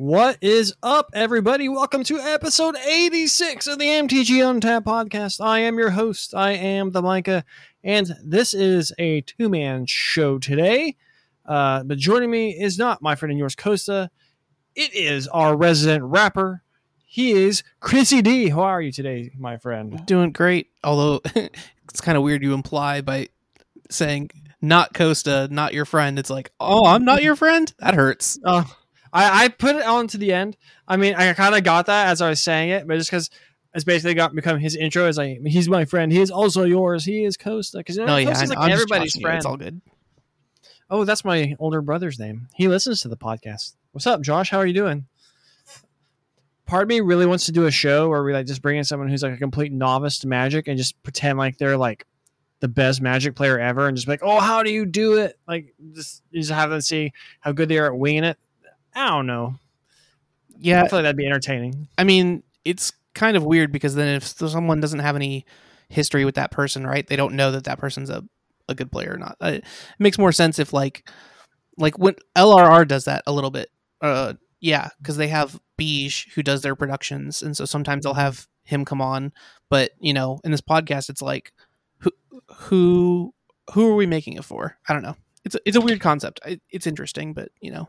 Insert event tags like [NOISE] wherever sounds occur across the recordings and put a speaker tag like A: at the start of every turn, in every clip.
A: What is up, everybody? Welcome to episode 86 of the MTG Untapped podcast. I am your host. I am the Micah, and this is a two man show today. Uh, but joining me is not my friend and yours, Costa. It is our resident rapper. He is Chrissy D. How are you today, my friend?
B: Doing great. Although [LAUGHS] it's kind of weird you imply by saying not Costa, not your friend. It's like, oh, I'm not your friend. That hurts.
A: Uh, I, I put it on to the end. I mean, I kind of got that as I was saying it, but just because it's basically got become his intro is like he's my friend. He is also yours. He is Costa because you know,
B: No, yeah,
A: Costa's like
B: I'm
A: everybody's
B: joshing you.
A: friend.
B: It's all good.
A: Oh, that's my older brother's name. He listens to the podcast. What's up, Josh? How are you doing? Part of me really wants to do a show where we like just bring in someone who's like a complete novice to Magic and just pretend like they're like the best Magic player ever and just be like, oh, how do you do it? Like just just have them see how good they are at winging it. I don't know.
B: Yeah,
A: I feel like that'd be entertaining.
B: I mean, it's kind of weird because then if someone doesn't have any history with that person, right? They don't know that that person's a, a good player or not. It makes more sense if like like when LRR does that a little bit. Uh, yeah, because they have Beej who does their productions, and so sometimes they'll have him come on. But you know, in this podcast, it's like who who who are we making it for? I don't know. It's a, it's a weird concept. It, it's interesting, but you know,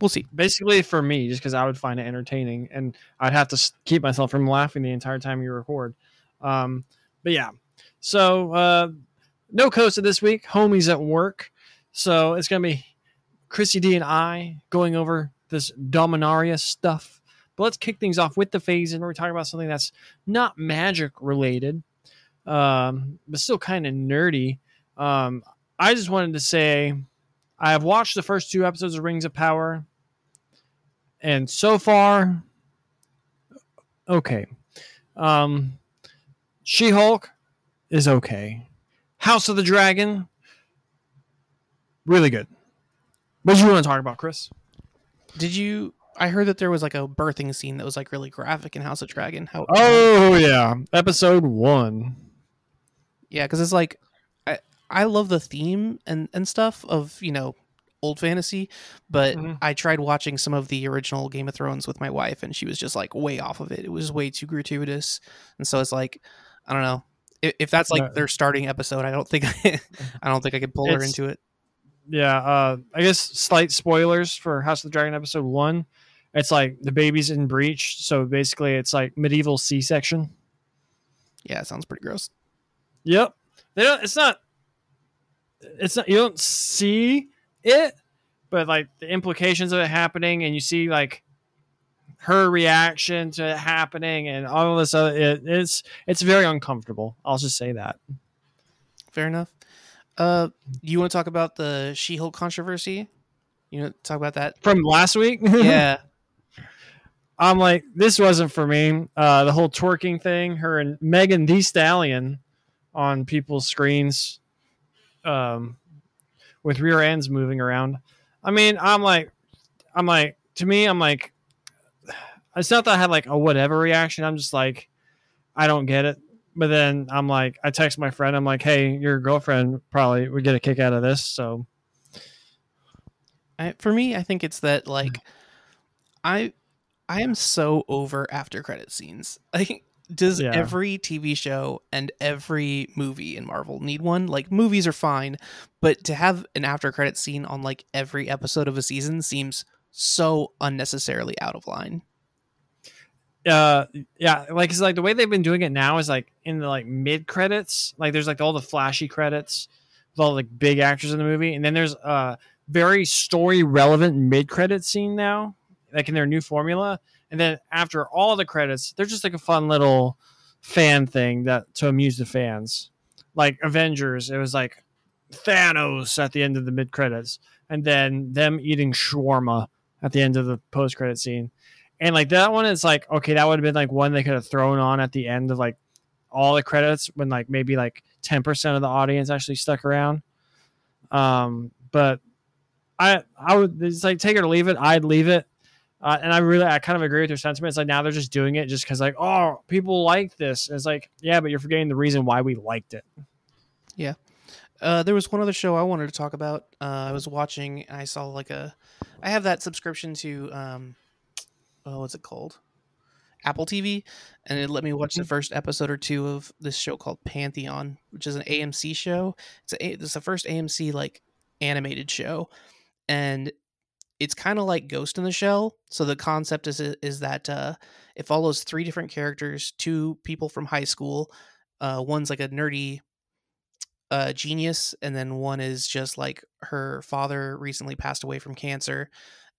B: we'll see.
A: Basically, for me, just because I would find it entertaining and I'd have to keep myself from laughing the entire time you record. Um, but yeah, so uh, no Costa this week. Homie's at work, so it's gonna be Chrissy D and I going over this Dominaria stuff. But let's kick things off with the phase, and we're talking about something that's not magic related, um, but still kind of nerdy. Um, I just wanted to say I have watched the first two episodes of Rings of Power, and so far, okay. Um, she Hulk is okay. House of the Dragon, really good. What do you want to talk about, Chris?
B: Did you? I heard that there was like a birthing scene that was like really graphic in House of Dragon. How?
A: Oh yeah, episode one.
B: yeah, because it's like I I love the theme and and stuff of you know old fantasy, but
A: Mhm.
B: I tried watching some of the original Game of Thrones with my wife, and she was just like way off of it. It was way too gratuitous, and so it's like I don't know if, if that's like their starting episode. I don't think I, [LAUGHS] I don't think I could pull her into it.
A: Yeah, uh, I guess slight spoilers for House of the Dragon episode one. It's like the baby's in breach, so basically it's like medieval C section.
B: Yeah, it sounds pretty gross.
A: Yep. They don't it's not it's not you don't see it, but like the implications of it happening and you see like her reaction to it happening and all of this other it, it's it's very uncomfortable. I'll just say that.
B: Fair enough. Uh, you want to talk about the She-Hulk controversy? You want to talk about that?
A: From last week? [LAUGHS]
B: Yeah.
A: I'm like, this wasn't for me. Uh, the whole twerking thing, her and Megan Thee Stallion on people's screens, um, with rear ends moving around. I mean, I'm like, I'm like, to me, I'm like, it's not that I had like a whatever reaction. I'm just like, I don't get it. But then I'm like, I text my friend. I'm like, hey, your girlfriend probably would get a kick out of this. So
B: I, for me, I think it's that like mm. I I am so over after credit scenes. [LAUGHS] Like does
A: Yeah.
B: every TV show and every movie in Marvel need one? Like movies are fine, but to have an after credit scene on like every episode of a season seems so unnecessarily out of line.
A: uh yeah like it's like the way they've been doing it now is like in the like mid credits like there's like all the flashy credits with all like big actors in the movie and then there's a very story relevant mid credit scene now like in their new formula and then after all the credits they're just like a fun little fan thing that to amuse the fans. Like avengers it was like thanos at the end of the mid credits and then them eating shawarma at the end of the post credit scene. And like that one is like okay that would have been like one they could have thrown on at the end of like all the credits when like maybe like 10% of the audience actually stuck around. Um but i i would it's like take it or leave it i'd leave it uh, and i really i kind of agree with your sentiments like now they're just doing it just because like oh people like this And it's like yeah but you're forgetting the reason why we liked it Yeah.
B: Uh, there was one other show I wanted to talk about. Uh, I was watching and I saw like a, I have that subscription to um, oh, what's it called? Apple TV, and it let me watch the
A: Mhm.
B: first episode or two of this show called Pantheon, which is an AMC show. It's a, it's the first AMC like animated show, and it's kind of like Ghost in the Shell. So the concept is is that uh, it follows three different characters, two people from high school. Uh, one's like a nerdy uh, genius, and then one is just like her father recently passed away from cancer,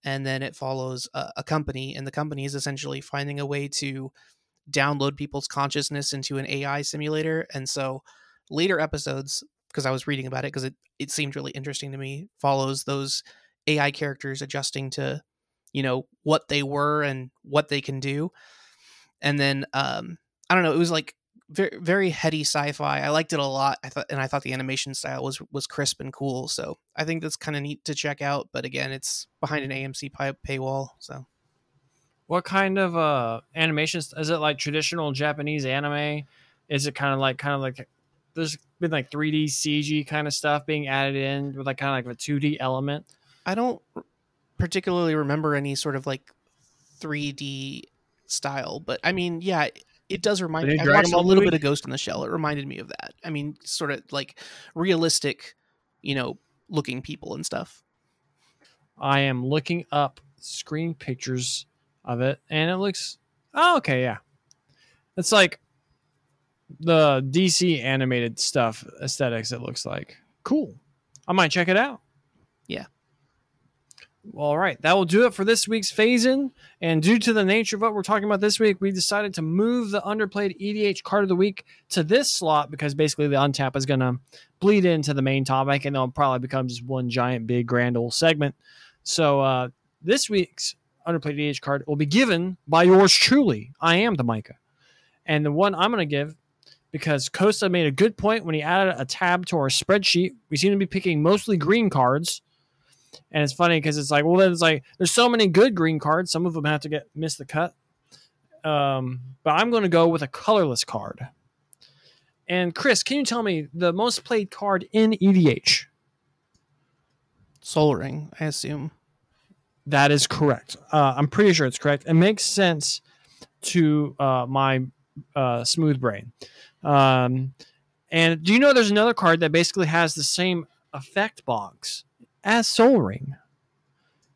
B: and then it follows a, a company, and the company is essentially finding a way to download people's consciousness into an AI simulator, and so later episodes, because I was reading about it, because it it seemed really interesting to me, follows those AI characters adjusting to, you know, what they were and what they can do, and then um, I don't know, it was like very very heady sci-fi. I liked it a lot. I thought and I thought the animation style was was crisp and cool. So I think that's kind of neat to check out. But again, it's behind an AMC pay- paywall. So
A: What kind of uh animations is it like traditional Japanese anime? Is it kind of like kind of like there's been like 3D CG kind of stuff being added in with like kind of like a 2D element?
B: I don't particularly remember any sort of like 3D style, but I mean, yeah, it does remind me. I watched a little
A: movie?
B: bit of Ghost in the Shell. It reminded me of that. I mean, sort of like realistic, you know, looking people and stuff.
A: I am looking up screen pictures of it and it looks oh okay, yeah. It's like the DC animated stuff aesthetics it looks like. Cool. I might check it out.
B: Yeah.
A: All right, that will do it for this week's phase in. And due to the nature of what we're talking about this week, we decided to move the underplayed EDH card of the week to this slot because basically the untap is going to bleed into the main topic and it'll probably become just one giant, big, grand old segment. So uh, this week's underplayed EDH card will be given by yours truly. I am the Micah. And the one I'm going to give, because Costa made a good point when he added a tab to our spreadsheet, we seem to be picking mostly green cards. And it's funny because it's like, well, then it's like there's so many good green cards. Some of them have to get miss the cut. Um, but I'm going to go with a colorless card. And Chris, can you tell me the most played card in EDH?
B: Sol Ring, I assume.
A: That is correct. Uh, I'm pretty sure it's correct. It makes sense to uh, my uh, smooth brain. Um, and do you know there's another card that basically has the same effect box as Sol Ring?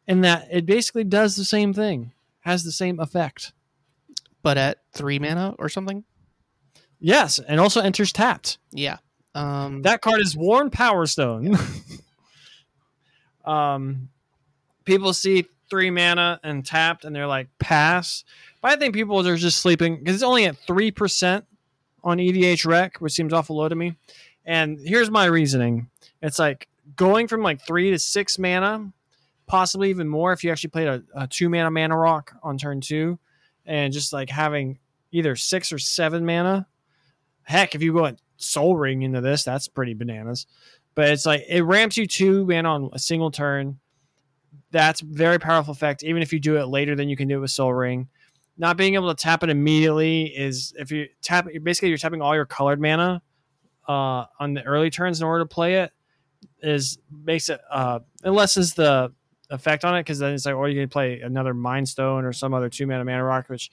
A: And that it basically does the same thing, has the same effect.
B: But at three mana or something.
A: Yes, and also enters tapped.
B: Yeah. Um,
A: That card is Worn Power Stone. [LAUGHS] um, people see three mana and tapped, and they're like pass. But I think people are just sleeping because it's only at three percent on EDH Rec, which seems awful low to me. And here's my reasoning: it's like going from like three to six mana, possibly even more if you actually played a, a two mana mana rock on turn two, and just like having either six or seven mana. Heck, if you go Sol Ring into this, that's pretty bananas. But it's like it ramps you two mana on a single turn. That's very powerful effect. Even if you do it later than you can do it with Sol Ring, not being able to tap it immediately is if you tap basically you're tapping all your colored mana uh, on the early turns in order to play it. Is makes it uh, it lessens the effect on it because then it's like, or you can play another Mind Stone or some other two mana mana rock, which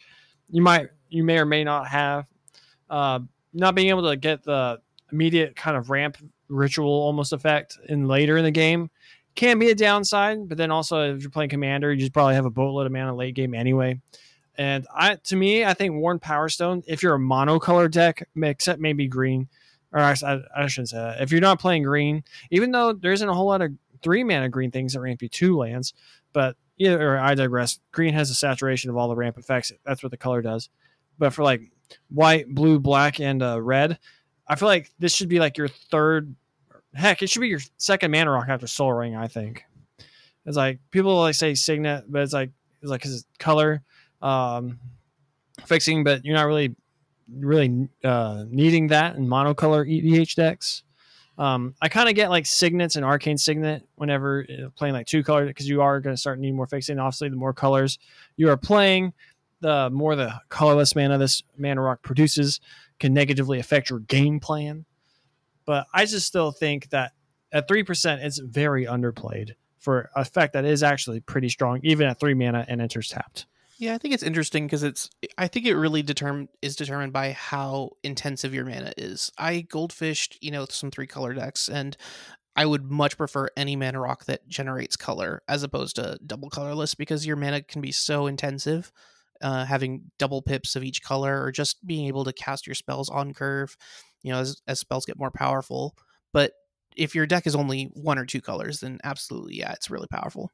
A: you might you may or may not have. Uh, not being able to get the immediate kind of ramp ritual almost effect in later in the game can be a downside. But then also if you're playing commander, you just probably have a boatload of mana late game anyway. And I to me, I think Worn Power Stone, if you're a monocolor deck, except maybe green, or I, I shouldn't say that. If you're not playing green, even though there isn't a whole lot of three mana green things that ramp you two lands, but yeah, or I digress. Green has a saturation of all the ramp effects. That's what the color does. But for like white, blue, black, and uh, red, I feel like this should be like your third. Heck, it should be your second mana rock after Sol Ring. I think it's like people like say Signet, but it's like it's like because color um, fixing, but you're not really really uh, needing that in monocolor EDH decks. Um, I kind of get like signets and arcane signet whenever uh, playing like two color because you are going to start needing more fixing. Obviously, the more colors you are playing, the more the colorless mana this mana rock produces can negatively affect your game plan. But I just still think that at three percent, it's very underplayed for effect that is actually pretty strong, even at three mana and enters tapped.
B: Yeah, I think it's interesting because it's. I think it really determine is determined by how intensive your mana is. I goldfished, you know, some three color decks, and I would much prefer any mana rock that generates color as opposed to double colorless because your mana can be so intensive. Uh, having double pips of each color, or just being able to cast your spells on curve, you know, as, as spells get more powerful. But if your deck is only one or two colors, then absolutely, yeah, it's really powerful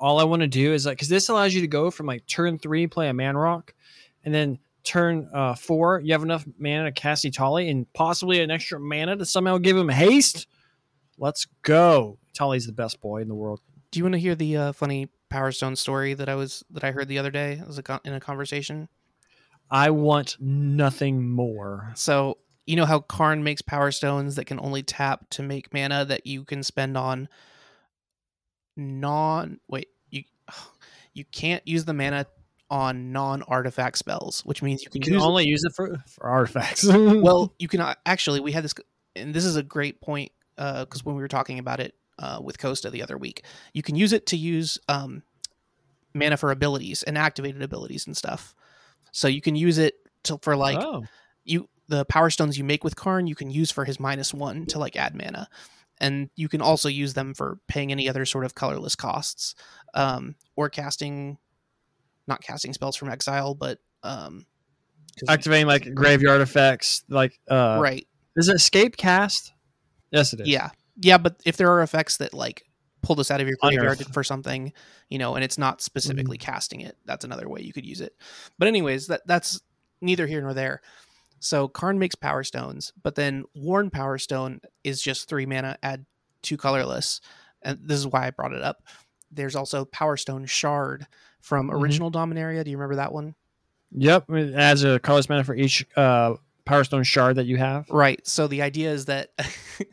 A: all I want to do is like because this allows you to go from like turn three, play a man rock, and then turn uh, four, you have enough mana to cast Etali and possibly an extra mana to somehow give him haste. Let's go. Etali's the best boy in the world.
B: Do you want to hear the uh, funny Power Stone story that I was that I heard the other day? It was a, in a conversation.
A: I want nothing more.
B: So you know how Karn makes Power Stones that can only tap to make mana that you can spend on non wait you [SIGHS] you can't use the mana on non-artifact spells, which means you can,
A: you can
B: use
A: only it. use it for, for artifacts. [LAUGHS]
B: well, you can uh, actually we had this, and this is a great point because uh, when we were talking about it uh, with Costa the other week, you can use it to use um, mana for abilities and activated abilities and stuff. So you can use it to for like oh. you the power stones you make with Karn, you can use for his minus one to like add mana and you can also use them for paying any other sort of colorless costs um, or casting not casting spells from exile but um,
A: activating like graveyard effects like uh,
B: right.
A: is it escape cast? Yes it is.
B: Yeah. Yeah but if there are effects that like pull this out of your graveyard Unearth. for something you know and it's not specifically mm-hmm. casting it that's another way you could use it. But anyways that that's neither here nor there so Karn makes Power Stones, but then Worn Power Stone is just three mana, add two colorless. And this is why I brought it up. There's also Power Stone Shard from mm-hmm. original Dominaria. Do you remember that one?
A: Yep. It adds a colorless mana for each uh, Power Stone Shard that you have.
B: Right. So the idea is that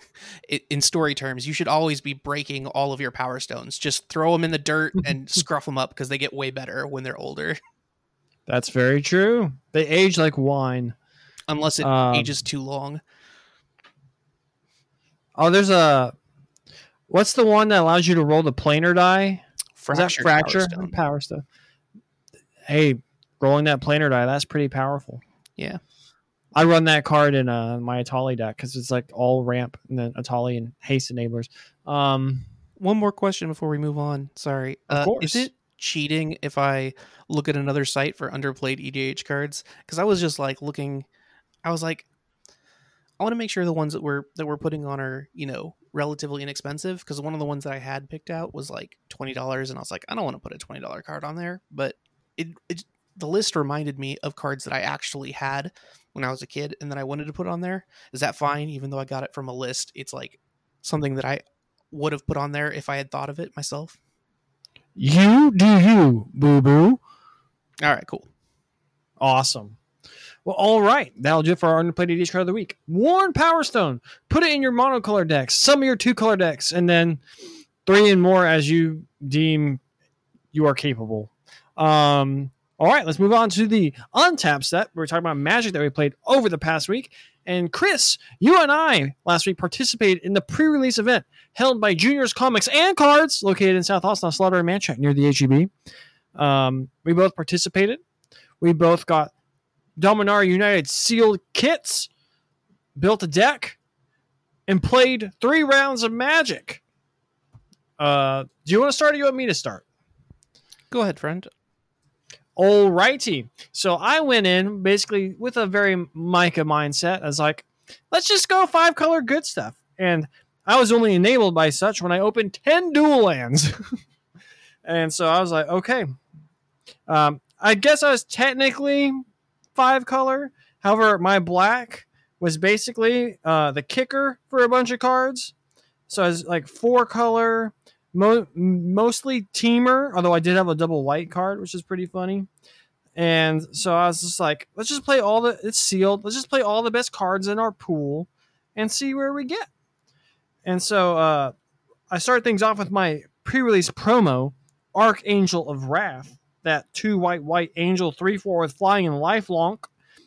B: [LAUGHS] in story terms, you should always be breaking all of your Power Stones. Just throw them in the dirt [LAUGHS] and scruff them up because they get way better when they're older.
A: That's very true. They age like wine
B: unless it um, ages too long.
A: Oh, there's a what's the one that allows you to roll the planar die? Fracture, Is that fracture power stone. power stuff. Hey, rolling that planar die, that's pretty powerful.
B: Yeah.
A: I run that card in uh, my Etali deck because it's like all ramp and then Etali and haste enablers. Um,
B: one more question before we move on. Sorry. Uh, is it cheating if I look at another site for underplayed EDH cards? Because I was just like looking I was like, I want to make sure the ones that we're that we're putting on are you know relatively inexpensive because one of the ones that I had picked out was like twenty dollars, and I was like, I don't want to put a twenty dollar card on there, but it, it the list reminded me of cards that I actually had when I was a kid and that I wanted to put on there. Is that fine? Even though I got it from a list, it's like something that I would have put on there if I had thought of it myself.
A: You do you, boo boo.
B: All right, cool.
A: Awesome. Well, all right. That'll do it for our underplayed EDH card of the week. Worn Power Stone. Put it in your monocolor decks, some of your two color decks, and then three and more as you deem you are capable. Um, all right, let's move on to the untapped set. We are talking about Magic that we played over the past week. And Chris, you and I last week participated in the pre-release event held by Juniors Comics and Cards, located in South Austin, Slaughter and Manchac near the HEB. Um, we both participated. We both got Dominaria United sealed kits, built a deck, and played three rounds of Magic. Uh, do you want to start or you want me to start?
B: Go ahead, friend.
A: All righty. So I went in basically with a very Micah mindset. I was like, let's just go five color good stuff. And I was only enabled by such when I opened 10 dual lands. [LAUGHS] and so I was like, okay. Um, I guess I was technically five color. However, my black was basically uh, the kicker for a bunch of cards. So I was like four color, mo- mostly Temur, although I did have a double white card, which is pretty funny. And so I was just like, let's just play all the it's sealed. Let's just play all the best cards in our pool and see where we get. And so uh, I started things off with my pre-release promo, Archangel of Wrath, that two white white angel three four with flying and lifelink.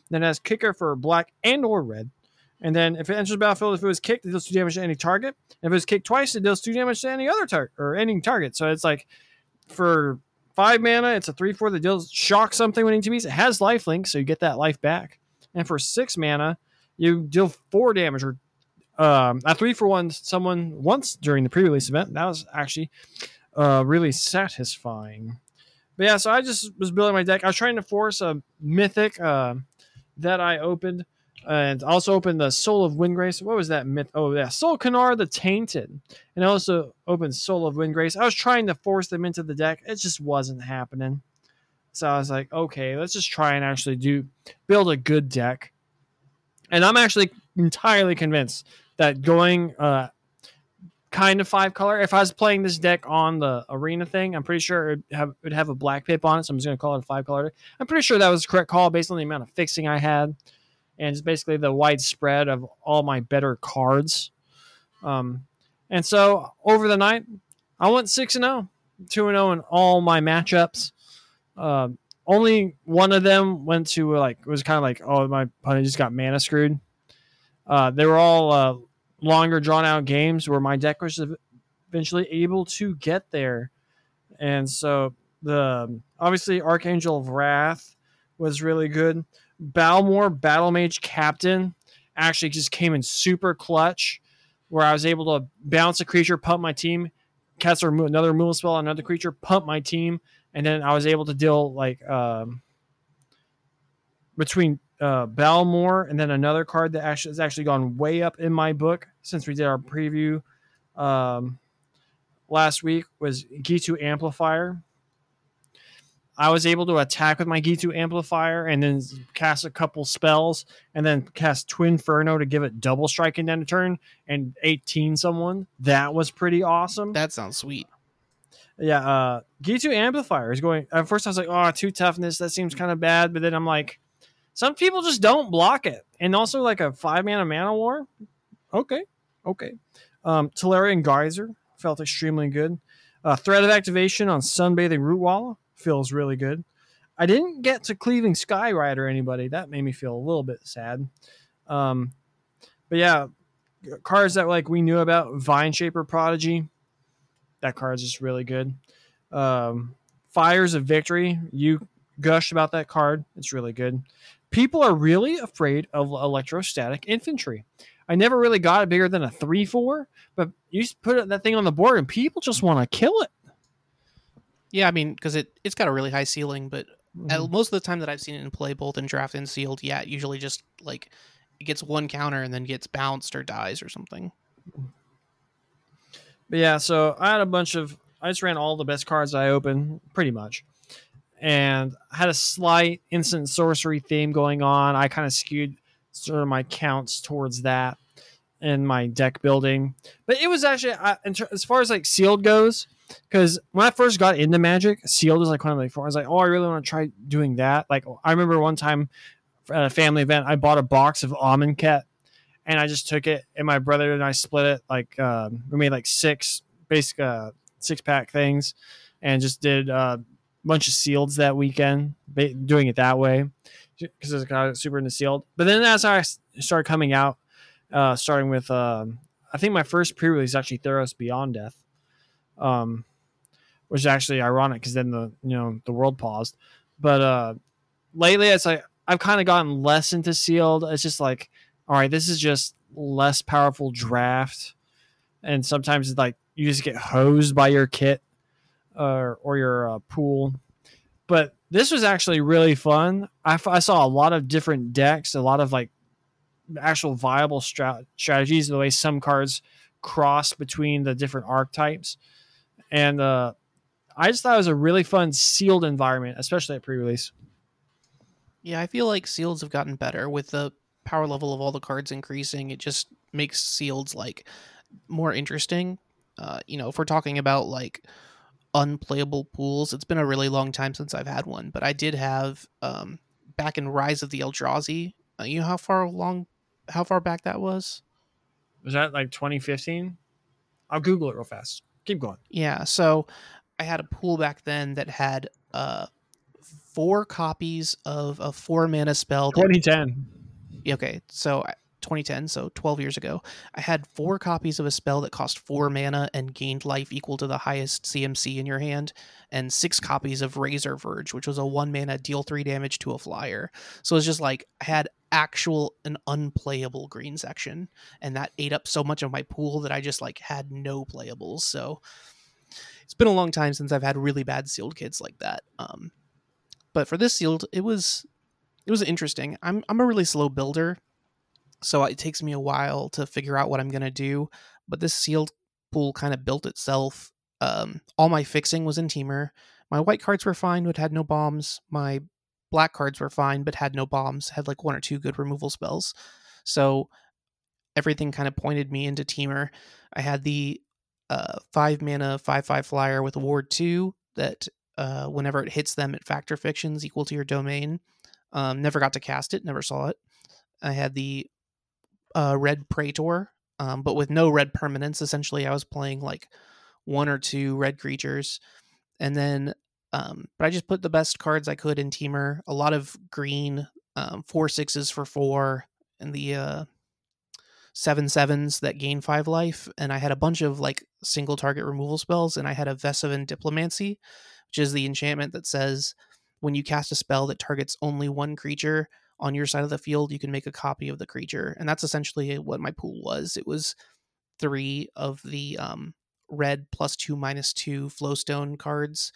A: Then has kicker for black and or red. And then if it enters the battlefield, if it was kicked, it deals two damage to any target. And if it was kicked twice, it deals two damage to any other target or any target. So it's like for five mana, it's a three four that deals shock something when it TPs. It has life link, so you get that life back. And for six mana, you deal four damage or um, a three for one someone once during the pre-release event. That was actually uh, really satisfying. But yeah, so I just was building my deck. I was trying to force a mythic uh, that I opened, and also opened the Soul of Windgrace. What was that myth? Oh yeah, Sol'Kanar the Tainted, and I also opened Soul of Windgrace. I was trying to force them into the deck. It just wasn't happening. So I was like, okay, let's just try and actually do build a good deck. And I'm actually entirely convinced that going uh, kind of five color. If I was playing this deck on the arena thing, I'm pretty sure it would have, it would have a black pip on it. So I'm just going to call it a five color. I'm pretty sure that was the correct call based on the amount of fixing I had and just basically the widespread of all my better cards. Um, and so over the night, I went 6 and 0, 2 and 0 in all my matchups. Uh, only one of them went to like, was kind of like, oh, my opponent just got mana screwed. Uh, they were all uh, longer drawn out games where my deck was eventually able to get there. And so the obviously Archangel of Wrath was really good. Balmor Battle Mage Captain actually just came in super clutch where I was able to bounce a creature, pump my team, cast another removal spell another creature, pump my team, and then I was able to deal like um, between uh, Balmor, and then another card that actually has actually gone way up in my book since we did our preview um, last week was Ghitu Amplifier. I was able to attack with my Ghitu Amplifier and then cast a couple spells and then cast Twin Twinferno to give it double strike and end a turn and 18 someone. That was pretty awesome.
B: That sounds sweet.
A: Yeah, uh Ghitu Amplifier is going at first I was like, oh two toughness, that seems kind of bad, but then I'm like, some people just don't block it. And also like a five mana mana war. Okay. Okay. Um Tolarian Geyser felt extremely good. Uh, threat of activation on Sunbathing Rootwalla feels really good. I didn't get to Cleaving Skyride or anybody. That made me feel a little bit sad. Um, but yeah, cards that like we knew about Vineshaper Prodigy. That card's just really good. Um, Fires of Victory. You gushed about that card. It's really good people are really afraid of electrostatic infantry. I never really got it bigger than a 3 4, but you put that thing on the board and people just want to kill it.
B: Yeah, I mean, because it, it's got a really high ceiling, but mm-hmm. most of the time that I've seen it in play, both in draft and sealed, yeah, it usually just like it gets one counter and then gets bounced or dies or something.
A: But yeah, so I had a bunch of, I just ran all the best cards I opened pretty much and had a slight instant sorcery theme going on. I kind of skewed sort of my counts towards that in my deck building, but it was actually I, as far as like sealed goes. Because when I first got into Magic, sealed was like one of the. I was like, oh, I really want to try doing that. Like I remember one time at a family event, I bought a box of Amonkhet, and I just took it, and my brother and I split it. Like um, we made like six basic uh, six pack things, and just did uh, bunch of sealeds that weekend, doing it that way because it's kind of super into sealed. But then as I started coming out, uh, starting with um, I think my first pre-release actually Theros Beyond Death, um, which is actually ironic because then the you know the world paused. But uh, lately, it's like I've kind of gotten less into sealed. It's just like, all right, this is just less powerful draft, and sometimes it's like you just get hosed by your kit or or your uh, pool. But this was actually really fun. I, I saw a lot of different decks, a lot of like actual viable strat- strategies. The way some cards cross between the different archetypes, and uh, I just thought it was a really fun sealed environment, especially at pre-release.
B: Yeah, I feel like seals have gotten better with the power level of all the cards increasing. It just makes seals like more interesting. Uh, you know, if we're talking about like unplayable pools. It's been a really long time since I've had one, but I did have um, back in Rise of the Eldrazi. Uh, you know how far long, how far back that was?
A: Was that like 2015? I'll Google it real fast. Keep going.
B: Yeah, so I had a pool back then that had uh, four copies of a four mana spell.
A: 2010.
B: okay, so 2010, so 12 years ago, I had four copies of a spell that cost four mana and gained life equal to the highest CMC in your hand, and six copies of Razor Verge, which was a one mana deal three damage to a flyer. So it's just like I had actual and unplayable green section, and that ate up so much of my pool that I just like had no playables. So it's been a long time since I've had really bad sealed kits like that. Um, but for this sealed, it was it was interesting. I'm I'm a really slow builder, so it takes me a while to figure out what I'm gonna do. But this sealed pool kind of built itself. Um, all my fixing was in Temur. My white cards were fine, but had no bombs. My black cards were fine, but had no bombs. Had like one or two good removal spells. So everything kind of pointed me into Temur. I had the uh, five mana five five flyer with Ward two that uh, whenever it hits them, it factor fictions equal to your domain. Um, never got to cast it, never saw it. I had the uh, red Praetor, um, but with no red permanence. Essentially, I was playing like one or two red creatures, and then um, but I just put the best cards I could in Temur. A lot of green, um, four sixes for four, and the uh, seven sevens that gain five life. And I had a bunch of like single target removal spells, and I had a Vesuvan Duplimancy, which is the enchantment that says when you cast a spell that targets only one creature on your side of the field, you can make a copy of the creature. And that's essentially what my pool was. It was three of the um, red plus two minus two flowstone cards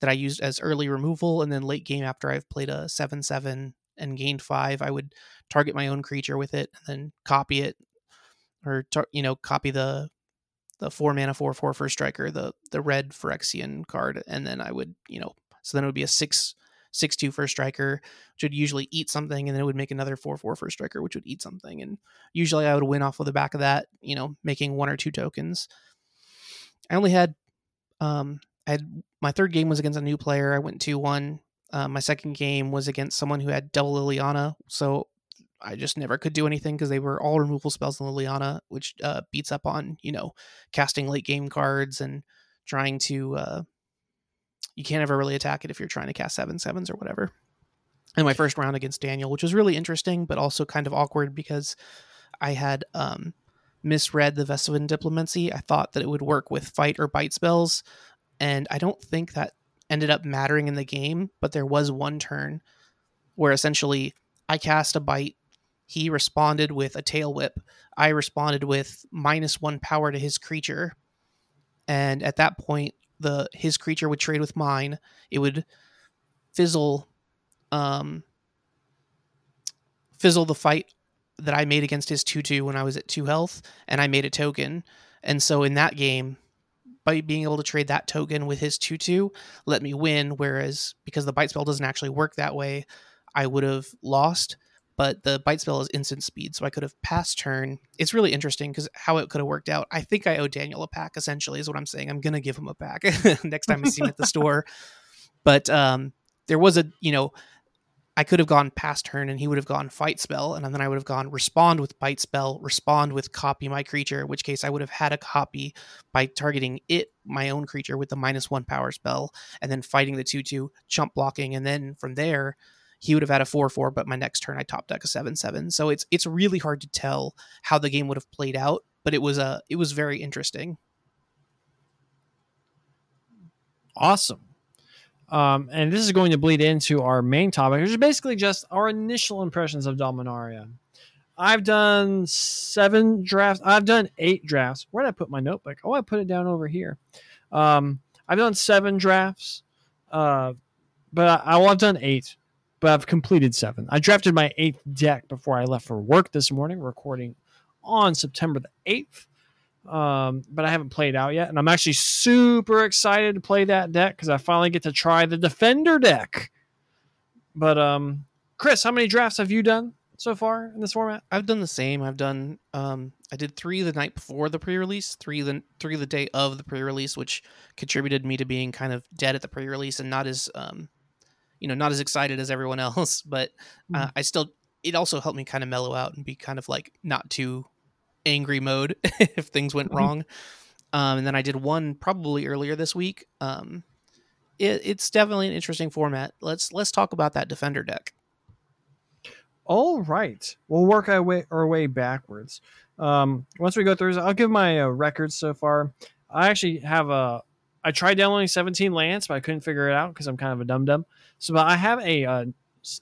B: that I used as early removal. And then late game, after I've played a 7 7 and gained five, I would target my own creature with it and then copy it or, tar- you know, copy the the four mana four four first striker, the the red Phyrexian card, and then I would you know so then it would be a six six two first striker, which would usually eat something, and then it would make another four four first striker, which would eat something, and usually I would win off of the back of that, you know, making one or two tokens. I only had um I had my third game was against a new player. I went two one. Uh, my second game was against someone who had double Liliana, so I just never could do anything because they were all removal spells in Liliana, which uh, beats up on you know casting late game cards and trying to. Uh, you can't ever really attack it if you're trying to cast seven sevens or whatever. In my first round against Daniel, which was really interesting, but also kind of awkward because I had um, misread the Vesuvan Duplimancy. I thought that it would work with fight or bite spells, and I don't think that ended up mattering in the game. But there was one turn where essentially I cast a bite he responded with a tail whip. I responded with minus one power to his creature. And at that point, the his creature would trade with mine. It would fizzle um fizzle the fight that I made against his 2-2 when I was at 2 health and I made a token. And so in that game, by being able to trade that token with his 2-2 let me win whereas because the bite spell doesn't actually work that way, I would have lost but the bite spell is instant speed, so I could have passed turn. It's really interesting because how it could have worked out. I think I owe Daniel a pack. Essentially, is what I'm saying. I'm gonna give him a pack [LAUGHS] next time I see him at the [LAUGHS] store. But um, there was a you know, I could have gone past turn and he would have gone fight spell, and then I would have gone respond with bite spell, respond with copy my creature. In which case, I would have had a copy by targeting it, my own creature, with the minus one power spell, and then fighting the two two chump blocking, and then from there he would have had a 4-4 but my next turn I top deck a 7-7 so it's it's really hard to tell how the game would have played out but it was a it was very interesting.
A: Awesome. Um, and this is going to bleed into our main topic which is basically just our initial impressions of Dominaria. I've done seven drafts I've done eight drafts. Where did I put my notebook? Oh I put it down over here. Um, I've done seven drafts uh, but I well, I've done eight but I've completed seven. I drafted my eighth deck before I left for work this morning, recording on September the 8th. Um, but I haven't played out yet. And I'm actually super excited to play that deck because I finally get to try the Defender deck. But, um, Chris, how many drafts have you done so far in this format?
B: I've done the same. I've done, um, I did three the night before the pre-release, three the three the day of the pre-release, which contributed me to being kind of dead at the pre-release and not as um, you know not as excited as everyone [LAUGHS] else but uh, mm. i still it also helped me kind of mellow out and be kind of like not too angry mode [LAUGHS] if things went mm-hmm. wrong um, and then i did one probably earlier this week um, it, it's definitely an interesting format let's let's talk about that defender deck
A: All right, we'll work our way our way backwards. Um, once we go through, I'll give my uh, records so far. I actually have a. I tried downloading 17 Lands, but I couldn't figure it out because I'm kind of a dum dum. So, but I have a, uh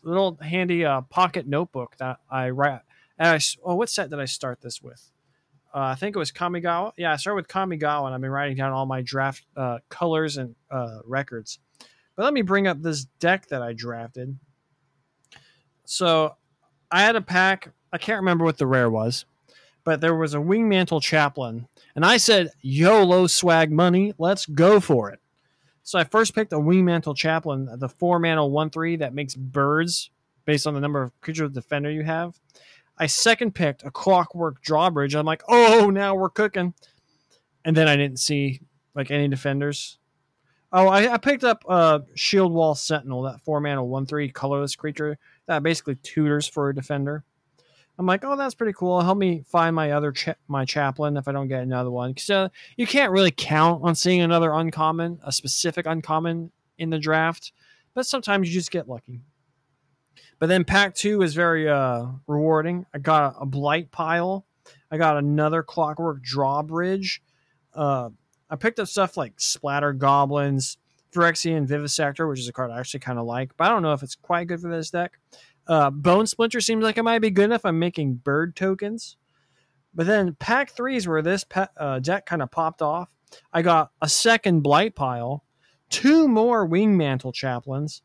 A: little handy uh, pocket notebook that I write. And I, oh, what set did I start this with? Uh, I think it was Kamigawa. Yeah, I started with Kamigawa, and I've been writing down all my draft uh, colors and uh, records. But let me bring up this deck that I drafted. So I had a pack. I can't remember what the rare was, but there was a Wingmantle Chaplain, and I said, "YOLO swag money, let's go for it." So I first picked a Wingmantle Chaplain, the four mana one three that makes birds based on the number of creature defender you have. I second picked a Clockwork Drawbridge. I'm like, oh, now we're cooking. And then I didn't see like any defenders. Oh, I, I picked up uh, Shield Wall Sentinel, that four mana one three colorless creature that basically tutors for a defender. I'm like, oh, that's pretty cool. Help me find my other cha- my chaplain if I don't get another one. Because uh, you can't really count on seeing another uncommon, a specific uncommon in the draft, but sometimes you just get lucky. But then pack two is very uh, rewarding. I got a, blight pile. I got another clockwork drawbridge. Uh, I picked up stuff like splatter goblins, Phyrexian Vivisector, which is a card I actually kind of like, but I don't know if it's quite good for this deck. Uh, Bone Splinter seems like it might be good enough. I'm making bird tokens. But then pack three is where this pa- uh, deck kind of popped off. I got a second Blight Pile, two more Wingmantle Chaplains,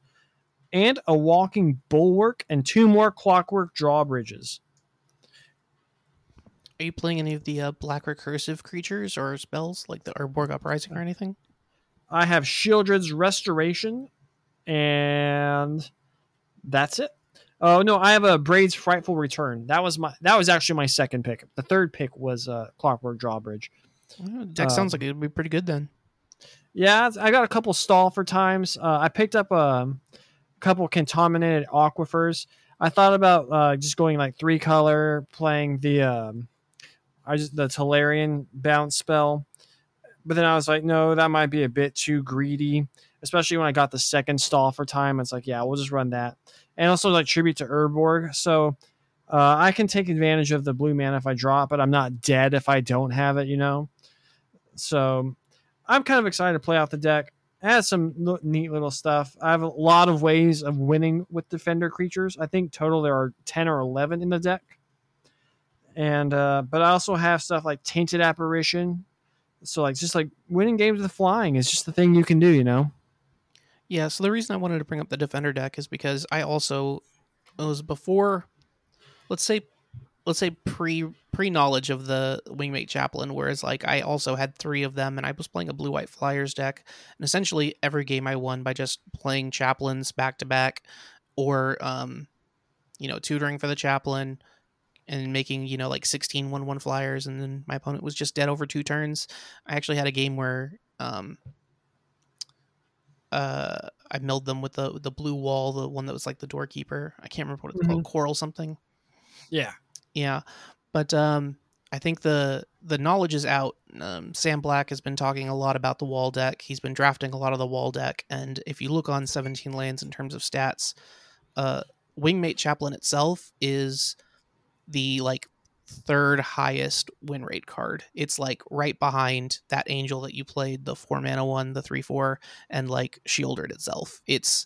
A: and a Walking Bulwark, and two more Clockwork Drawbridges.
B: Are you playing any of the uh, black recursive creatures or spells like the Urborg Uprising or anything?
A: I have Sheoldred's Restoration, and that's it. Oh no, I have a Braid's Frightful Return. That was my that was actually my second pick. The third pick was uh, Clockwork Drawbridge.
B: Well, deck sounds like it would be pretty good then.
A: Yeah, I got a couple stall for times. Uh, I picked up a couple contaminated aquifers. I thought about uh, just going like three color, playing the um, I just the Tolarian bounce spell, but then I was like, no, that might be a bit too greedy, especially when I got the second stall for time. It's like, yeah, we'll just run that, and also like tribute to Urborg, so uh, I can take advantage of the blue mana if I draw it, I'm not dead if I don't have it, you know. So I'm kind of excited to play out the deck. It has some neat little stuff. I have a lot of ways of winning with defender creatures. I think total there are ten or eleven in the deck and uh, but I also have stuff like Tainted Apparition. So like just like winning games with flying is just the thing you can do, you know.
B: Yeah, so the reason I wanted to bring up the defender deck is because I also it was before let's say let's say pre pre knowledge of the wingmate chaplain whereas like i also had three of them and i was playing a blue white flyers deck. And essentially every game i won by just playing chaplains back to back or um you know tutoring for the chaplain and making you know like 16 1 1 flyers and then my opponent was just dead over two turns. I actually had a game where um uh i milled them with the the blue wall the one that was like the doorkeeper. I can't remember what it's called coral something.
A: Yeah.
B: yeah but um i think the the knowledge is out. Um, sam black has been talking a lot about the wall deck. He's been drafting a lot of the wall deck and if you look on 17 lands in terms of stats uh wingmate chaplain itself is the like third highest win rate card. It's like right behind that angel that you played, the four mana one, the three four, and like shielded itself. It's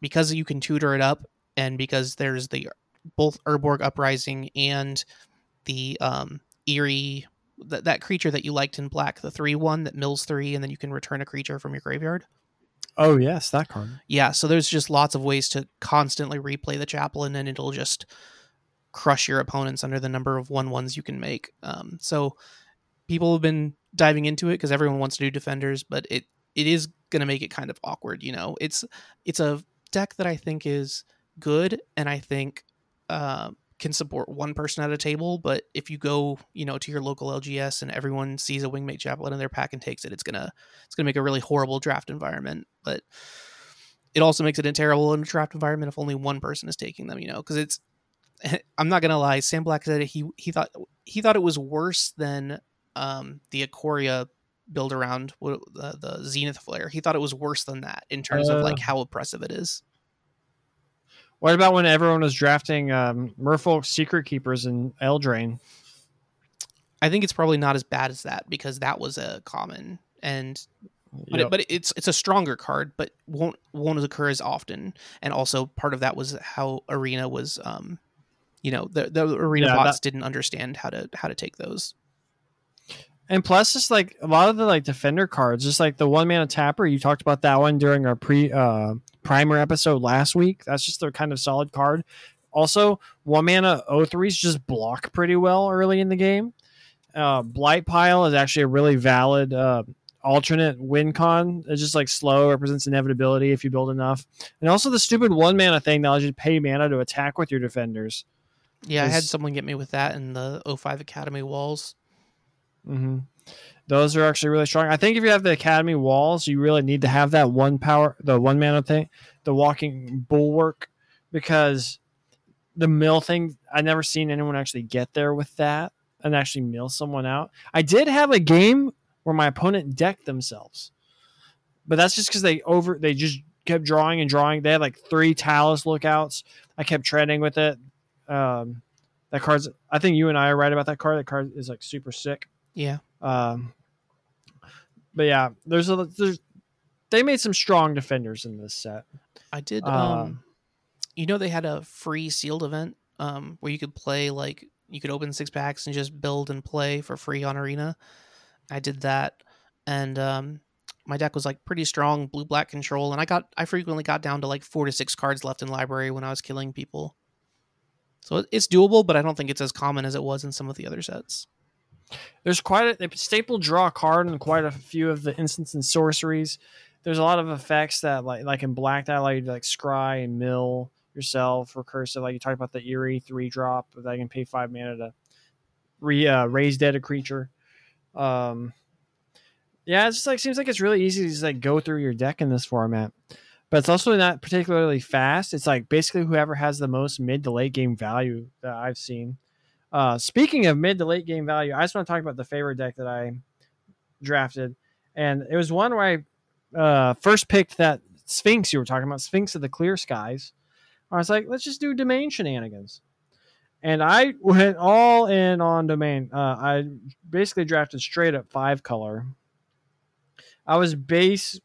B: because you can tutor it up, and because there's the both Urborg Uprising and the um eerie that that creature that you liked in black, the three one that mills three, and then you can return a creature from your graveyard.
A: Oh yes, that card.
B: Yeah, so there's just lots of ways to constantly replay the chaplain, and it'll just crush your opponents under the number of one ones you can make. Um, so people have been diving into it because everyone wants to do defenders, but it it is going to make it kind of awkward. You know, it's it's a deck that I think is good, and I think uh, can support one person at a table. But if you go, you know, to your local LGS and everyone sees a wingmate chaplain in their pack and takes it, it's gonna it's gonna make a really horrible draft environment. But it also makes it a terrible in a draft environment if only one person is taking them. You know, because it's [LAUGHS] I'm not gonna lie. Sam Black said he he thought he thought it was worse than um, the Ikoria build around the, the Zenith Flare. He thought it was worse than that in terms uh, of like how oppressive it is.
A: What about when everyone was drafting um, Merfolk Secret Keepers and Eldraine?
B: I think it's probably not as bad as that because that was a common and but,
A: Yep.
B: it, but it's it's a stronger card, but won't won't occur as often. And also part of that was how arena was, um, you know, the the arena
A: Yeah,
B: bots didn't understand how to how to take those.
A: And plus, just like a lot of the like defender cards, just like the one mana tapper, you talked about that one during our pre uh, primer episode last week. That's just a kind of solid card. Also, one mana O3s just block pretty well early in the game. Uh, Blight Pile is actually a really valid uh, alternate win con. It's just like slow, represents inevitability if you build enough. And also the stupid one mana thing that allows you to pay mana to attack with your defenders.
B: Yeah, I had someone get me with that in the 05 Academy walls.
A: hmm Those are actually really strong. I think if you have the academy walls, you really need to have that one power, the one mana thing, the walking bulwark, because the mill thing. I never seen anyone actually get there with that and actually mill someone out. I did have a game where my opponent decked themselves, but that's just because they over they just kept drawing and drawing. They had like three Talas lookouts. I kept treading with it. Um, that card's. I think you and I are right about that card. That card is like super sick.
B: Yeah.
A: Um, but yeah, there's a there's they made some strong defenders in this set.
B: I did.
A: Um,
B: Um, you know, they had a free sealed event um, where you could play like you could open six packs and just build and play for free on Arena. I did that, and um, my deck was like pretty strong blue black control, and I got I frequently got down to like four to six cards left in library when I was killing people. So it's doable, but I don't think it's as common as it was in some of the other sets.
A: There's quite a staple draw card in quite a few of the instants and sorceries. There's a lot of effects that like like in black that allow you to like scry and mill yourself recursive. Like you talked about the eerie three drop that I can pay five mana to re uh, raise dead a creature. Um, yeah, it's just like seems like it's really easy to just like go through your deck in this format. But it's also not particularly fast. It's like basically whoever has the most mid to late game value that I've seen. Uh, speaking of mid to late game value, I just want to talk about the favorite deck that I drafted, and it was one where I uh, first picked that Sphinx you were talking about, Sphinx of the Clear Skies. I was like, let's just do domain shenanigans, and I [LAUGHS] went all in on domain. Uh, I basically drafted straight up five color. I was base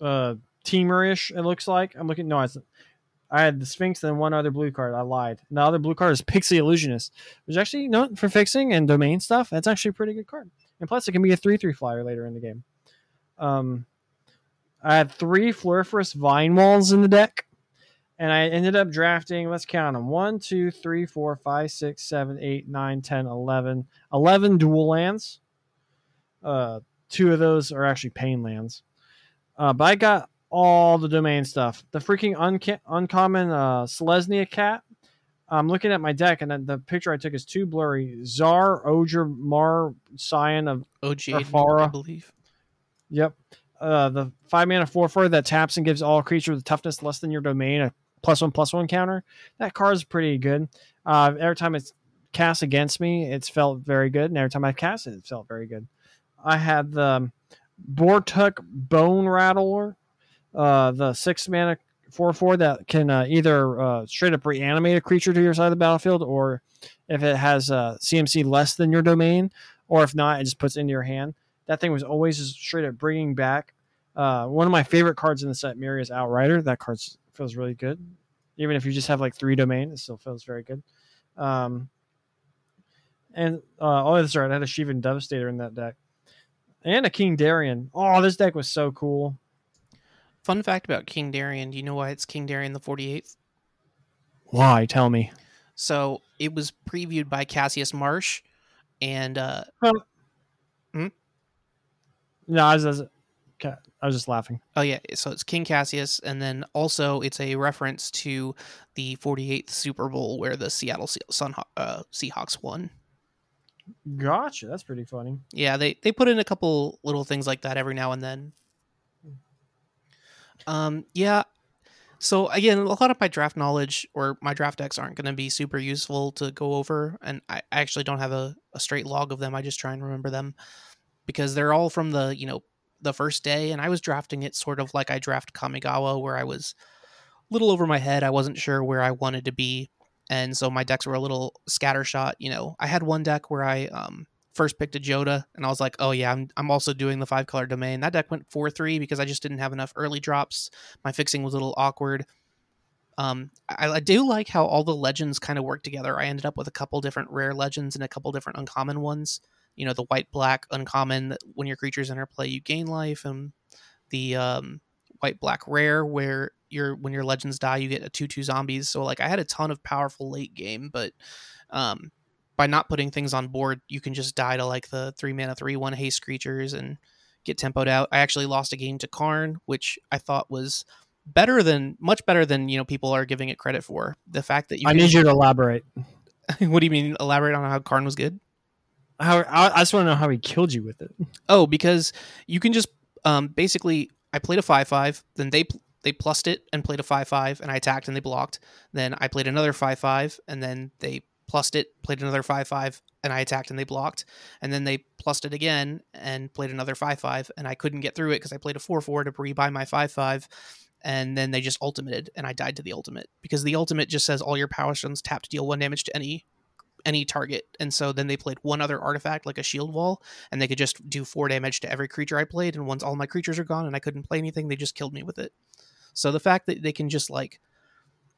A: uh, teamerish. It looks like I'm looking. No, I I had the Sphinx and one other blue card. I lied. The other blue card is Pixie Illusionist, which actually, you know, for fixing and domain stuff, that's actually a pretty good card. And plus, it can be a 3 3 flyer later in the game. Um, I had three Floriferous Vine Walls in the deck, and I ended up drafting, let's count them 1, 2, 3, 4, 5, 6, 7, 8, 9, 10, 11. 11 dual lands. Uh, two of those are actually pain lands. Uh, but I got all the domain stuff. The freaking unca- uncommon uh, Selesnya cat. I'm looking at my deck, and the picture I took is too blurry. Czar, Mar, Scion of Or
B: I believe.
A: Yep. Uh, the five mana four four that taps and gives all creatures with toughness less than your domain a plus one plus one counter. That card is pretty good. Uh, every time it's cast against me, it's felt very good, and every time I cast it, it felt very good. I had the Bortuk Bone Rattler, uh, the six mana four four that can uh, either uh, straight up reanimate a creature to your side of the battlefield, or if it has uh, CMC less than your domain, or if not, it just puts it into your hand that thing was always just straight up bringing back. Uh, one of my favorite cards in the set, Meria's Outrider. That card feels really good. Even if you just have like three domain, it still feels very good. Um, and uh, oh, that's right. I had a Shivan Devastator in that deck, and a King Darien. Oh, this deck was so cool.
B: Fun fact about King Darien. Do you know why it's King Darien the 48th?
A: Why? Tell me.
B: So it was previewed by Cassius Marsh, and uh,
A: No, I was, I was, I was just laughing.
B: oh yeah, so it's King Cassius, and then also it's a reference to the 48th Super Bowl where the Seattle Se- Sun uh, Seahawks won.
A: Gotcha. That's pretty funny.
B: Yeah, they they put in a couple little things like that every now and then. Um, yeah. So again, a lot of my draft knowledge or my draft decks aren't going to be super useful to go over, and I, actually don't have a, a straight log of them. I just try and remember them because they're all from the you know the first day, and I was drafting it sort of like I draft Kamigawa, where I was a little over my head. I wasn't sure where I wanted to be, and so my decks were a little scattershot. You know, I had one deck where I um, first picked a Jodah, and I was like, oh yeah, I'm I'm also doing the five color domain. That deck went four three because I just didn't have enough early drops. My fixing was a little awkward. Um, I, I do like how all the legends kind of work together. I ended up with a couple different rare legends and a couple different uncommon ones. You know, the white black uncommon when your creatures interplay, you gain life, and the um, white black rare where your when your legends die, you get a two two zombies. So like I had a ton of powerful late game, but um, by not putting things on board, you can just die to like the three mana three one haste creatures and get tempoed out. I actually lost a game to Karn, which I thought was better than much better than you know people are giving it credit for. The fact that you
A: I need you to elaborate. [LAUGHS]
B: what do you mean? Elaborate on how Karn was good?
A: How I, I just want to know how he killed you with it.
B: Oh, because you can just um, basically. I played a five five, then they they plussed it and played a five five, and I attacked and they blocked. Then I played another five five, and then they plussed it, played another five five, and I attacked and they blocked. And then they plussed it again and played another five five, and I couldn't get through it because I played a four four to rebuy my five five. And then they just ultimated, and I died to the ultimate because the ultimate just says all your power stones tap to deal one damage to any any target. And so then they played one other artifact like a shield wall, and they could just do four damage to every creature I played. And once all my creatures are gone and I couldn't play anything, they just killed me with it. So the fact that they can just like